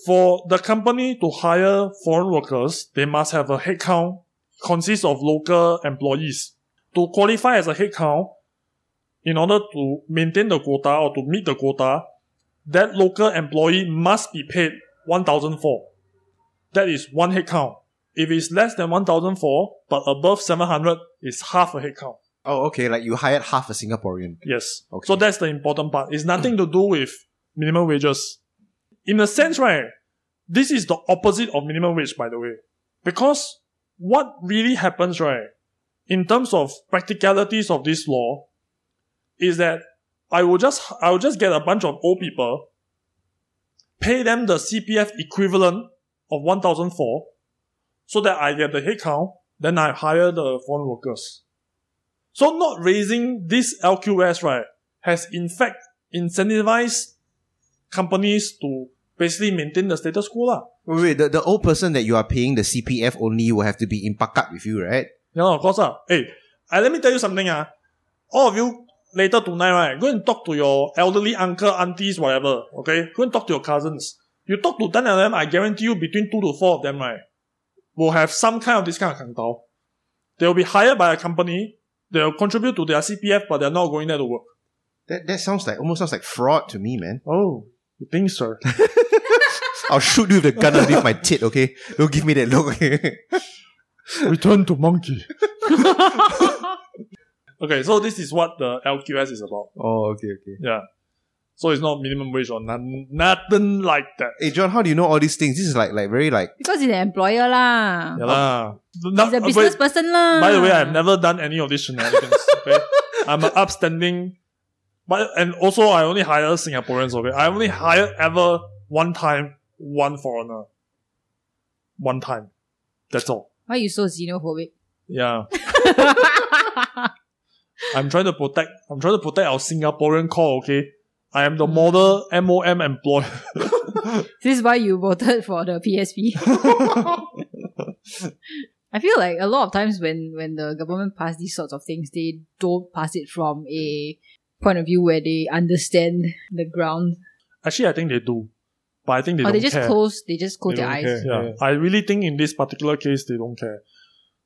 for the company to hire foreign workers, they must have a headcount consists of local employees. To qualify as a headcount, in order to maintain the quota or to meet the quota, that local employee must be paid 1004. That is one headcount. If it's less than 1004, but above 700, it's half a headcount. Oh, okay. Like you hired half a Singaporean. Yes. Okay. So that's the important part. It's nothing to do with minimum wages. In a sense, right, this is the opposite of minimum wage, by the way. Because what really happens, right, in terms of practicalities of this law, is that I will just, I will just get a bunch of old people, pay them the CPF equivalent of 1004, so that I get the headcount, then I hire the foreign workers. So not raising this LQS, right, has in fact incentivized companies to basically maintain the status quo lah. Wait, wait, the, the old person that you are paying the CPF only will have to be in pakat with you, right? Yeah, of course lah. Hey, uh, let me tell you something ah. All of you later tonight, right, go and talk to your elderly uncle, aunties, whatever, okay? Go and talk to your cousins. You talk to 10 of them, I guarantee you between 2 to 4 of them, right, will have some kind of this kind of kang dao. They will be hired by a company. They'll contribute to their CPF, but they're not going there to work. That that sounds like almost sounds like fraud to me, man. Oh, you think, sir? I'll shoot you with the gun underneath my tit, okay? Don't give me that look, okay? Return to monkey. okay, so this is what the LQS is about. oh, okay, okay. Yeah. So it's not minimum wage or none, nothing like that. Hey John, how do you know all these things? This is like like very like because he's an employer lah. Yeah lah. Ah. He's Not- a uh, business wait, person lah. by the way, I've never done any of these shenanigans. Okay, I'm an upstanding, but and also I only hire Singaporeans. Okay, I only hired ever one time one foreigner. One time. That's all. Why are you so xenophobic? Yeah. I'm trying to protect. I'm trying to protect our Singaporean core. Okay. I am the mm. model MOM employee. this is why you voted for the PSP. I feel like a lot of times when when the government pass these sorts of things, they don't pass it from a point of view where they understand the ground, Actually, I think they do, but I think they oh, or don't they just care. close, they just close They their don't eyes. care. Yeah, I really think in this particular case they don't care.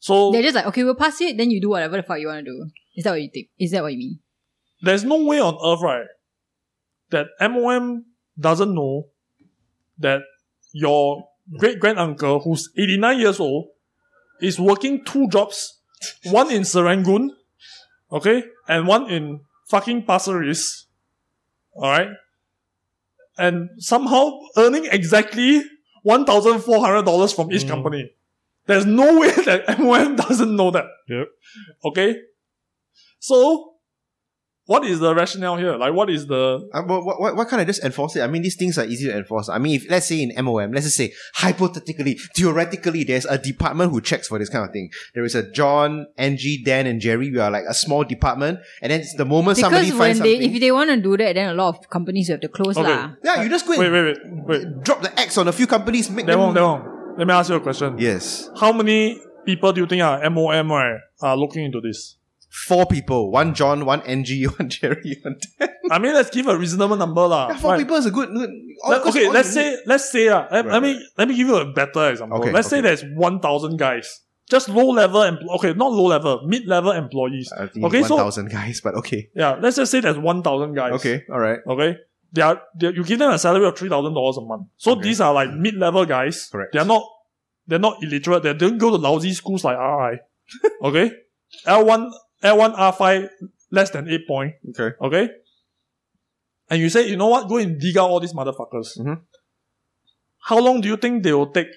So They're just like, okay, we'll pass it, then you do whatever the fuck you want to do. Is that what you think? Is that what you mean? there's no way on earth, right, that MOM doesn't know that your great grand uncle, who's 89 years old, is working two jobs, one in Serangoon, okay, and one in fucking Pasir Ris, alright, and somehow earning exactly $1,400 from each Mm. company. There's no way that MOM doesn't know that. Yep. Okay? So, what is the rationale here? Like, what is the. Uh, but why, why can't I just enforce it? I mean, these things are easy to enforce. I mean, if let's say in MOM, let's just say hypothetically, theoretically, there's a department who checks for this kind of thing. There is a John, Angie, Dan, and Jerry. We are like a small department, and then the moment somebody Because finds they, something, if they want to do that, then a lot of companies have to close Okay. lah. yeah, you just go and Wait, wait, wait. Wait. drop the X on a few companies, make That them. one, that one. Let me ask you a question. Yes, How many people do you think are MOM, right, are looking into this? Four people: one John, one Angie, one Jerry, one Dan. I mean, let's give a reasonable number, lah. Yeah, four right? people is a good. good Let- okay, all let's say, let's say, uh, let, Right, let me, let me give you a better example. Okay, let's say there's 1,000 guys. Just low level, empl- okay, not low level, mid level employees. I think Okay, one so- thousand guys, but okay, Yeah, let's just say there's 1,000 guys. okay, all right, Okay. They are, they, you give them a salary of three thousand dollars a month. So Okay. these are like mid-level guys. Correct. They're not, they're not illiterate. They don't go to lousy schools like RI. okay. L one, L one, R five, less than eight point. okay. Okay. And you say, you know what? Go and dig out all these motherfuckers. Mhm. How long do you think they will take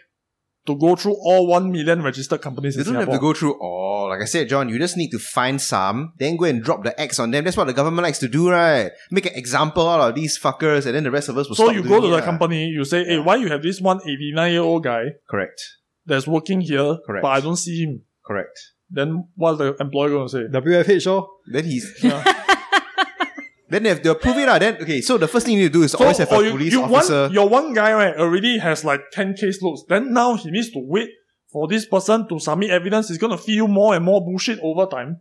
to go through all one million registered companies They in don't have to go through all. Like I said, John, you just need to find some, then go and drop the X on them. That's what the government likes to do, right? Make an example out of these fuckers, and then the rest of us will so stop you go doing to it, the company, you say, hey, why you have this one 89 year old guy Correct. that's working here, Correct. but I don't see him. Correct. Then what's the employer going to say? WFH, oh. Then he's. Yeah. then they have to approve it, lah. Then, okay, so the first thing you need to do is always have a or you, police you officer. Want, your one guy right already has like 10 caseloads. Then now he needs to wait for this person to submit evidence. He's going to feed you more and more bullshit over time.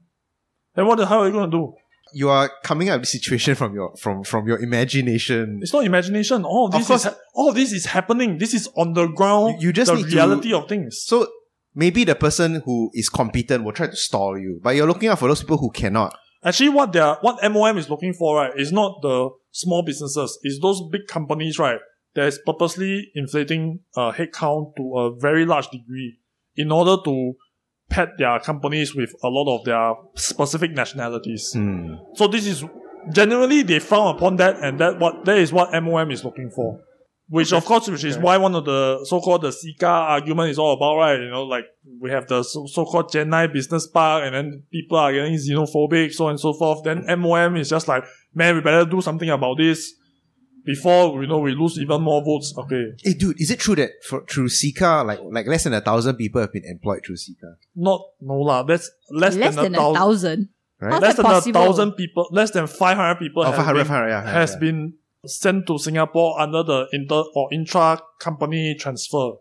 Then what the hell are you going to do? you are coming up with this situation from your from from your imagination. It's not imagination. All of Of this course. is ha- all of this is happening. This is on the ground. You- you just the need to- reality of things. So maybe the person who is competent will try to stall you, but you're looking out for those people who cannot. Actually, what they are, what MOM is looking for, right, is not the small businesses. It's those big companies, right, that is purposely inflating uh, headcount to a very large degree in order to pad their companies with a lot of their specific nationalities. Hmm. So this is generally they frown upon that, and that what that is what MOM is looking for. Which of course, which is why one of the so-called the CECA argument is all about, right? You know, like we have the so- so-called Chennai Business Park, and then people are getting xenophobic, so on and so forth. Then MOM is just like, man, we better do something about this before you know we lose even more votes. Okay, Hey, dude, is it true that for through CECA, like like less than a thousand people have been employed through CECA? not no lah. That's less, Less than, than a a thousand. thousand. Right? How's Less than possible? a thousand people. Less than five hundred people. Oh, have 500, been- 500, yeah, yeah, has yeah. been sent to Singapore under the inter or intra company transfer.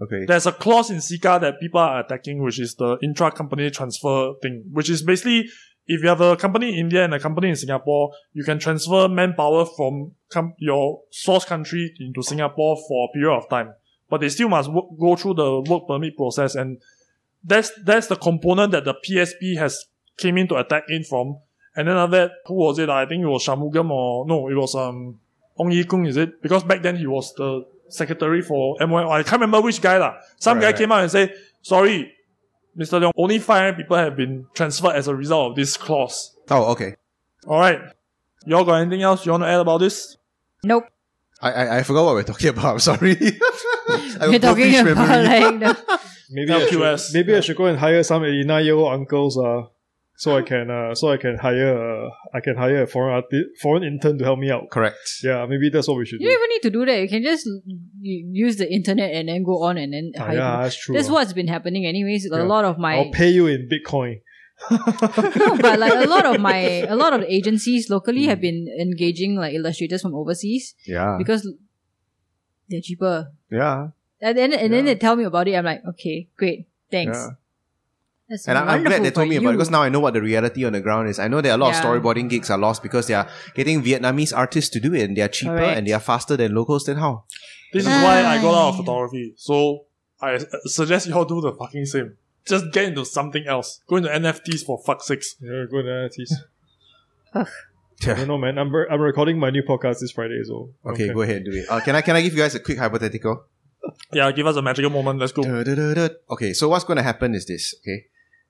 Okay. There's a clause in CECA that people are attacking, which is the intra company transfer thing, which is basically if you have a company in India and a company in Singapore, you can transfer manpower from com- your source country into Singapore for a period of time. but they still must go through the work permit process, and that's that's the component that the PSP has came in to attack in from. And then after that, who was it? I think it was Shanmugam or no, it was um Ong Ye Kung, is it? Because back then he was the secretary for MOL. I can't remember which guy lah. Some guy came out and said, "Sorry, Mr. Leong, only 500 people have been transferred as a result of this clause." Oh, okay. All right, y'all got anything else you want to add about this? Nope. I, I I forgot what we're talking about. I'm sorry. I have We're talking about memory. like the, Maybe I should, maybe I should go and hire some 89 year old uncles uh, so I can uh, so I can hire uh, I can hire a foreign arti- foreign intern to help me out. Correct. Yeah, maybe that's what we should do. you do. don't even need to do that. You can just use the internet and then go on and then Ah, hire yeah, people. that's true. That's uh. what's been happening anyways. A lot of my I'll pay you in Bitcoin. no, but like a lot of my a lot of the agencies locally Hmm. have been engaging like illustrators from overseas Yeah. because they're cheaper. Yeah. And then and then they tell me about it. I'm like, okay, great, thanks. Yeah. That's And I'm, I'm glad they told me about it because now I know what the reality on the ground is. I know there are a lot Yeah. of storyboarding gigs are lost because they are getting Vietnamese artists to do it and they are cheaper Correct. and they are faster than locals. Then how? This is why I got out of photography. So I uh, suggest y'all do the fucking same. Just get into something else. Go into NFTs for fuck's sakes. Yeah, good NFTs. I don't know, man. I'm, re- I'm recording my new podcast this Friday, so Okay, go ahead and do it. Uh, can I can I give you guys a quick hypothetical? Yeah, give us a magical moment. Let's go. Okay, so what's going to happen is this. Okay,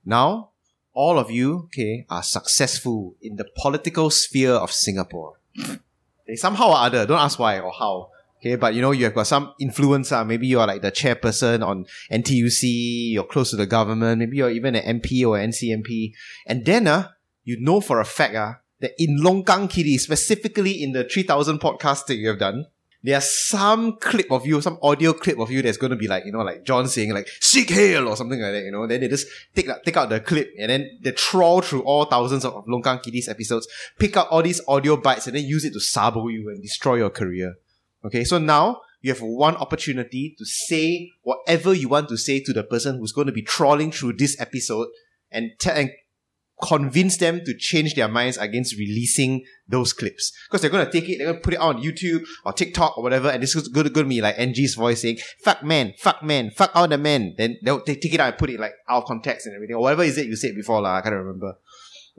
now all of you, okay, are successful in the political sphere of Singapore. Okay, somehow or other, don't ask why or how. Okay, but you know you have got some influence. Uh, maybe you are like the chairperson on NTUC. You're close to the government. Maybe you're even an MP or an NCMP. And then, uh, you know for a fact, uh, that in Longkang Kitties, specifically in the 3000 podcast that you have done, there's some clip of you, some audio clip of you that's going to be like, you know, like John saying like, Sieg Heil or something like that, you know. Then they just take, take out the clip and then they trawl through all thousands of Longkang Kitties episodes, pick out all these audio bites and then use it to sabo you and destroy your career. Okay, so now you have one opportunity to say whatever you want to say to the person who's going to be trawling through this episode and, te- and convince them to change their minds against releasing those clips. Because they're going to take it, they're going to put it on YouTube or TikTok or whatever, and this is going to be like Angie's voice saying, fuck man, fuck man, fuck all the men. Then they'll they take it out and put it like out of context and everything, or whatever is it you said before, lah. I can't remember.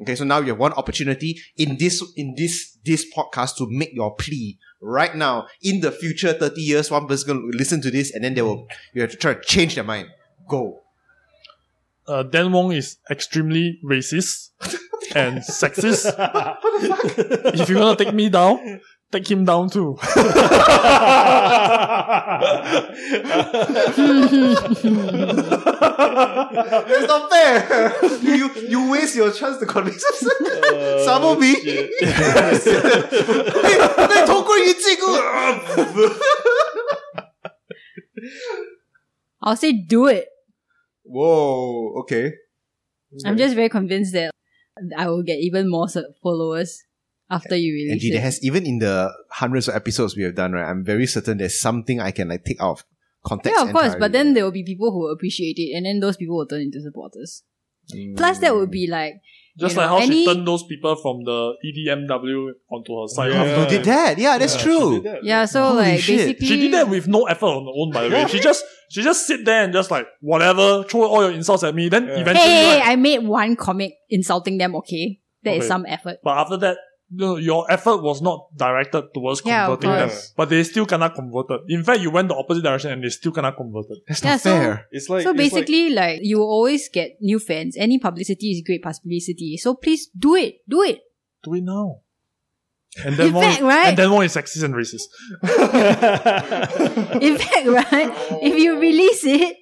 Okay, so now you have one opportunity in this in this this podcast to make your plea right now. In the future, thirty years, one person's gonna listen to this, and then they will you have to try to change their mind. Go Uh, Dan Wong is extremely racist and sexist. if you're gonna take me down, take him down too. That's not fair. you, you you waste your chance to convince us. Sabo me. 那头盔一这个。 I'll say do it. Whoa. Okay. I'm just very convinced that I will get even more followers after you And release G, there it. has even in the hundreds of episodes we have done, right? I'm very certain there's something I can like take out of context. Yeah, of course, but then there will be people who appreciate it, and then those people will turn into supporters. Mm. Plus, that would be like Just You like know, how she turned those people from the E EDMW onto her side. Yeah. Who did that? Yeah, that's Yeah, true. that. yeah. So Holy like shit. basically, She did that with no effort on her own, by the way. She just she just sit there and just like whatever, throw all your insults at me. Then Yeah. eventually, Hey, hey, like- I made one comic insulting them. Okay, that is Okay. some effort. but after that, you know, your effort was not directed towards Yeah, converting them. But they still cannot converted. In fact, you went the opposite direction and they still cannot converted. That's Yeah, not so- fair. It's like so it's basically, like, you will always get new fans. Any publicity is great publicity. So please do it. Do it. Do it now. And then In one, fact, right? and then one is sexist and racist. In fact, right, if you release it,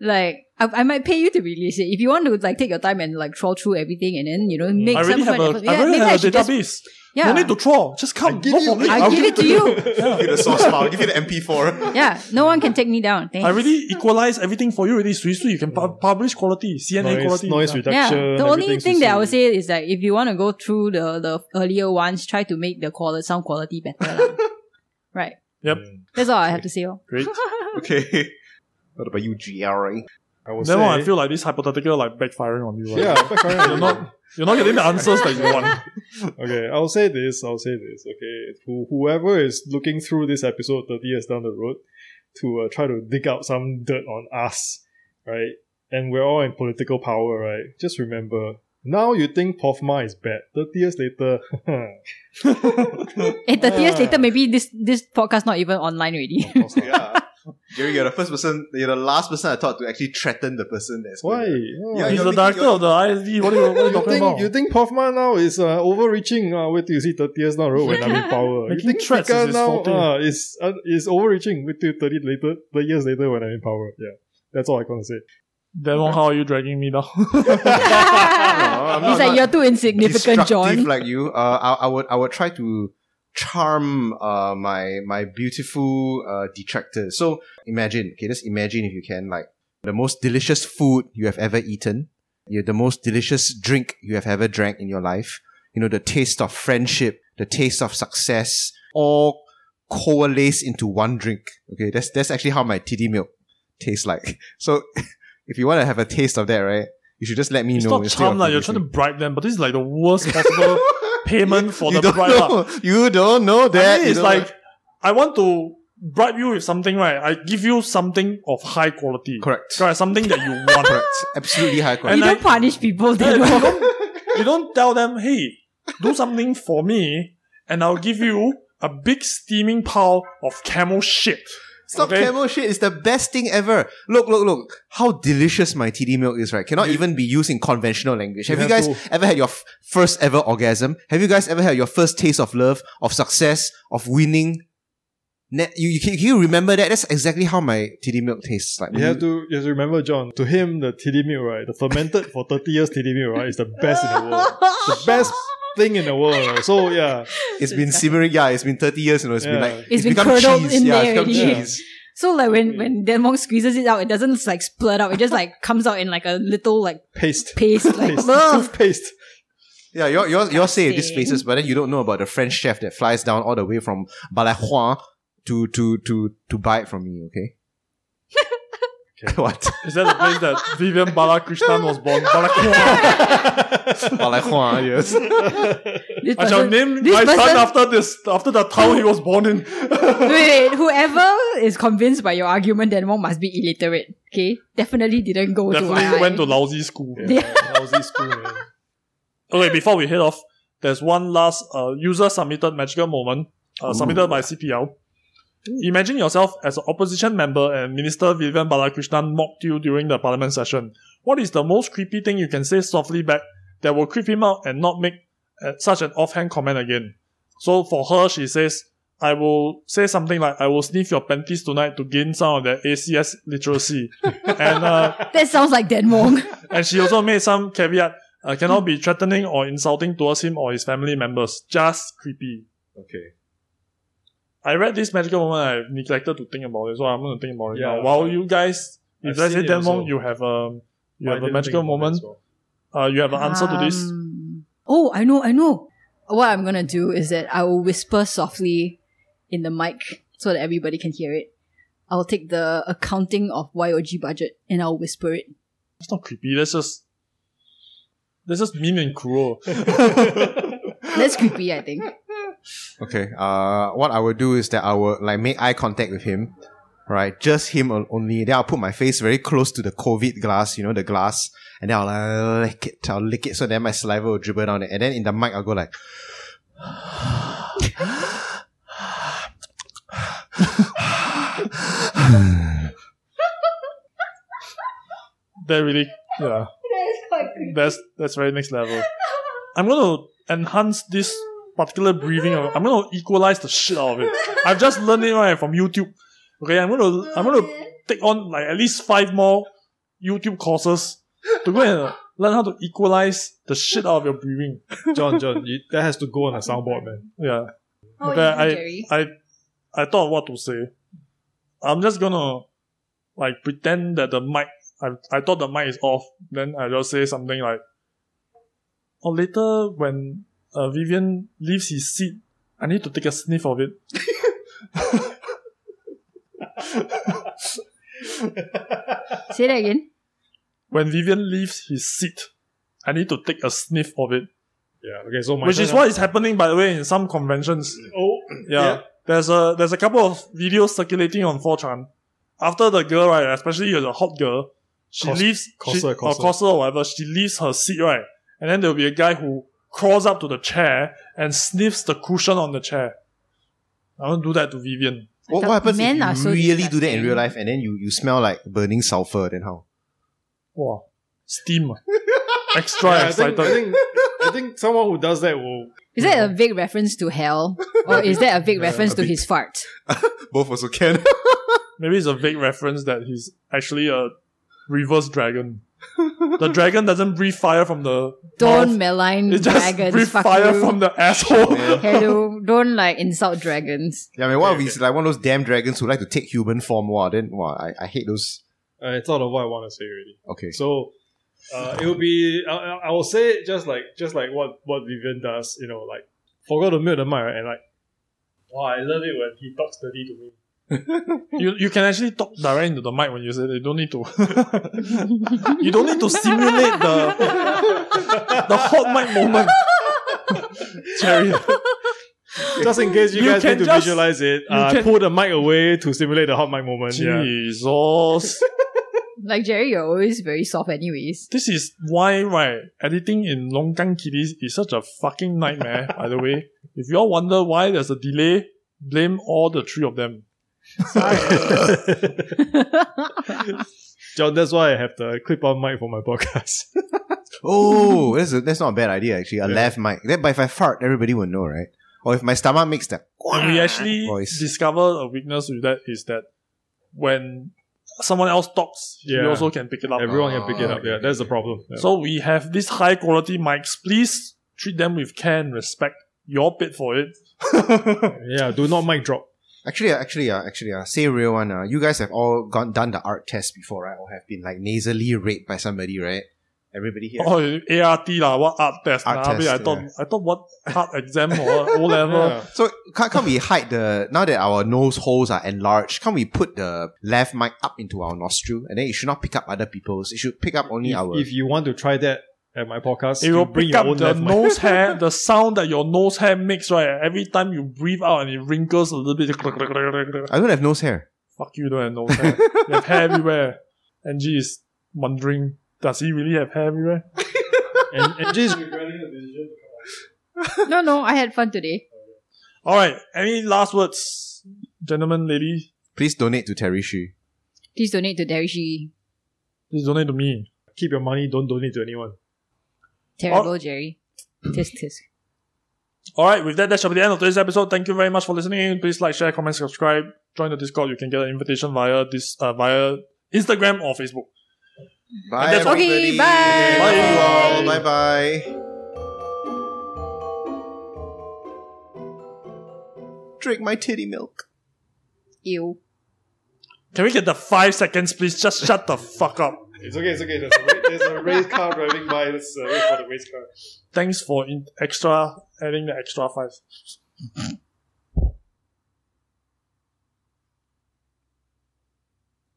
like I, I might pay you to release it. If you want to like take your time and like troll through everything and then you know mm. make I already some have a, kind of I already have a should just- database. yeah, No need to troll. Just come. give you- me. I I'll give it to you. Give you the source file. I'll Give you the MP4. yeah, no one can take me down. Thanks. I already equalize everything for you already. Sui sui. You can pu- publish quality, CNN noise, quality. noise Yeah. reduction. yeah, the only everything's thing that I would say is like if you want to go through the the earlier ones, try to make the quality sound quality better. right. Yep. That's all I have to say. Oh. Great. Okay. What about you, GRA? I would Then say, I feel like this hypothetical like backfiring on you. Right? yeah, backfiring. You're not you're not getting the answers that you want. Okay, I'll say this. I'll say this. Okay, Who, whoever is looking through this episode thirty years down the road, to uh, try to dig out some dirt on us, right? And we're all in political power, right? Just remember, now you think Pofma is bad. 30 years later, Eh, 30 years later, maybe this this podcast not even online already. yeah. Jerry, you're the first person, you're the last person I thought to actually threaten the person that's why? going- Oh, Yeah, He's the director of the ISD. What are you, what are you you talking think about? you think Pofma now is uh, overreaching? Uh, wait till you see 30 years down the road when I'm in power. you Making think threats FICA is his now uh, is uh, is overreaching? Wait till 30 later, 30 years later when I'm in power. Yeah, that's all I can say. Then how are you dragging me down? I'm He's not- like, not you're too insignificant, John. like you. Uh, I, I would I would try to charm uh my my beautiful uh detractors. So imagine, okay, just imagine if you can, like the most delicious food you have ever eaten, you the most delicious drink you have ever drank in your life. You know, the taste of friendship, the taste of success, all coalesce into one drink. Okay, that's that's actually how my TD milk tastes like. So if you want to have a taste of that, right? You should just let me It's know. not charm, like, you're trying to bribe them, but this is like the worst possible payment for you the don't bribe. Ah. You don't know I that. mean, it's don't like, know- I want to bribe you with something, right? I give you something of high quality. correct. Correct, something that you want. Correct. Absolutely high quality. And I- don't punish people, Yeah, they you, don't, you don't tell them, hey, do something for me, and I'll give you a big steaming pile of camel shit. Stop okay? camel shit. It's the best thing ever. Look, look, look. How delicious my TD milk is, right? Cannot even be used in conventional language. Have you, have guys to- ever had your f- first ever orgasm? Have you guys ever had your first taste of love, of success, of winning? Ne- you, you, can, can you remember that? That's exactly how my TD milk tastes like. You have to you have to remember, John. To him, the TD milk, right, the fermented for 30 years TD milk, right, is the best in the world. The best thing in the world. right? So yeah, It's been simmering. Yeah, it's been 30 years. You know, it's been Yeah. like, It's been become curdled cheese. in yeah, there it's become already. cheese. So like when when Dan Wong squeezes it out, it doesn't like splurt out. It just like comes out in like a little like paste. paste. Like Paste. ugh. Toothpaste. Yeah, you're, you're, you're safe these Disgusting. places, but then you don't know about the French chef that flies down all the way from Balahua to, to, to, to buy it from me, okay? what? Is that the place that Vivian Balakrishnan was born? Balakwa. Balahua, yes. This I shall person- name this my son after this, after the town he was born in. Wait, wait, whoever is convinced by your argument, Dan Wong must be illiterate. Okay, definitely didn't go to Definitely YI. went to lousy school. Yeah. Lousy school, man. Okay, before we head off, there's one last uh, user submitted magical moment uh, submitted by CPL. Imagine yourself as an opposition member and Minister Vivian Balakrishnan mocked you during the parliament session. What is the most creepy thing you can say softly back that will creep him out and not make uh, such an offhand comment again? So for her, she says, I will say something like, I will sniff your panties tonight to gain some of that ACS literacy. and uh, That sounds like Dan Wong. and she also made some caveat, uh, cannot be threatening or insulting towards him or his family members. Just creepy. Okay. I read this magical moment, I neglected to think about it, so I'm going to think about it Yeah. now. While you guys, if I've let's say seen it Dan also. You have a, you I have a magical moment, that well. uh, you have an answer to this. Um, Oh, I know, I know. What I'm gonna do is that I will whisper softly in the mic so that everybody can hear it. I'll take the accounting of YOG budget and I'll whisper it. It's not creepy, that's just, that's just mean and cruel. That's creepy, I think. Okay. Uh, what I will do is that I will like make eye contact with him, right? Just him only. Then I'll put my face very close to the COVID glass, you know, the glass, and then I'll uh, lick it. I'll lick it so then my saliva will dribble down it. And then in the mic, I'll go like, that really, yeah. That is quite creepy. That's that's very next level. I'm gonna enhance this particular breathing. I'm gonna equalize the shit out of it. I've just learned it right from YouTube. Okay, I'm gonna I'm gonna take on like at least five more YouTube courses to go and learn how to equalize the shit out of your breathing. John, John, you, that has to go on a soundboard, man. Yeah. Oh, Okay, I, Jerry. I I thought what to say. I'm just gonna like pretend that the mic I I thought the mic is off. Then I just say something like, "Oh, later when uh, Vivian leaves his seat, I need to take a sniff of it." Say that again. when Vivian leaves his seat, I need to take a sniff of it. Yeah. Okay. So my Which is what is happening, by the way, in some conventions. Oh, Yeah. There's a there's a couple of videos circulating on 4chan after the girl, right, especially the hot girl, she Cos- leaves cosser, she, or cosser. cosser or whatever, she leaves her seat, right? And then there'll be a guy who crawls up to the chair and sniffs the cushion on the chair. I don't do that to Vivian. What, what happens men are if you so really do that in real life and then you, you smell like burning sulfur? Then how? Wow. Steam. Extra Yeah, I excited. think, I think I think someone who does that will. Is that a vague reference to hell? Or is that a vague reference a to bit. his fart? Both also can. Maybe it's a vague reference that he's actually a reverse dragon. The dragon doesn't breathe fire from the Don't mouth. malign It just dragons. breathe fuck fire you. from the asshole. Hello, don't like insult dragons. yeah, I mean, what if he's like one of those damn dragons who like to take human form? Wow, then wow, I, I hate those. I thought of what I want to say already. Okay. So uh, it will be. I, I- I will say it just like just like what what Vivian does. You know, like forgot to mute the mic right? and like. Wow, I love it when he talks dirty to me. You you can actually talk direct into the mic when you say that. You don't need to. you don't need to simulate the the hot mic moment. Jerry, Just in case you, You guys can need to just- visualize it, you uh, can- pull the mic away to simulate the hot mic moment. Yeah. Jesus. Like Jerry, you're always very soft, anyways. This is why, right? Editing in Longkang Kitties is such a fucking nightmare, by the way. If you all wonder why there's a delay, blame all the three of them. John, that's why I have the clip-on mic for my podcast. Oh, that's, a, that's not a bad idea actually. A Yeah. lav mic. Then, but if I fart, everybody will know, right? Or if my stomach makes that And we actually voice. discover a weakness with that is that when someone else talks, yeah. you also can pick it up. Everyone can pick it Oh, up. Yeah, that's the problem. Yeah. So we have these high quality mics. Please treat them with care and respect. You all paid for it. yeah, do not mic drop. Actually, uh, actually, uh, actually, uh, say real one. Uh, you guys have all gone done the art test before, right? Or have been like nasally raped by somebody, right? Everybody here. Oh, ART lah, what art test? Art lah. I, mean, test, I thought yeah. I thought what art exam or O level. Yeah. So can't, can't we hide the now that our nose holes are enlarged? Can't we put the left mic up into our nostril and then it should not pick up other people's? It should pick up only If, our. if you want to try that at my podcast, It will bring pick up the left mic. nose hair, the sound that your nose hair makes, right? Every time you breathe out and it wrinkles a little bit. I don't have nose hair. Fuck you, don't have nose hair. you have hair everywhere. Angie is wondering, does he really have hair everywhere? and, and just regretting the decision. no, no, I had fun today. Alright, any last words, gentlemen, lady? Please donate to Terry Shi. Please donate to Derishi. Please donate to me. Keep your money. Don't donate to anyone. Terrible, Oh. Jerry. Tisk tisk. Alright, with that, that shall be the end of today's episode. Thank you very much for listening. Please like, share, comment, subscribe. Join the Discord. You can get an invitation via this uh, via Instagram or Facebook. Bye, that's all. everybody. Okay, bye. Love you all. Bye. Bye bye. Drink my titty milk. Ew. Can we get the five seconds, please? Just shut the fuck up. It's okay. It's okay. There's a, race car driving by. Let's uh, for the race car. Thanks for in- extra adding the extra five.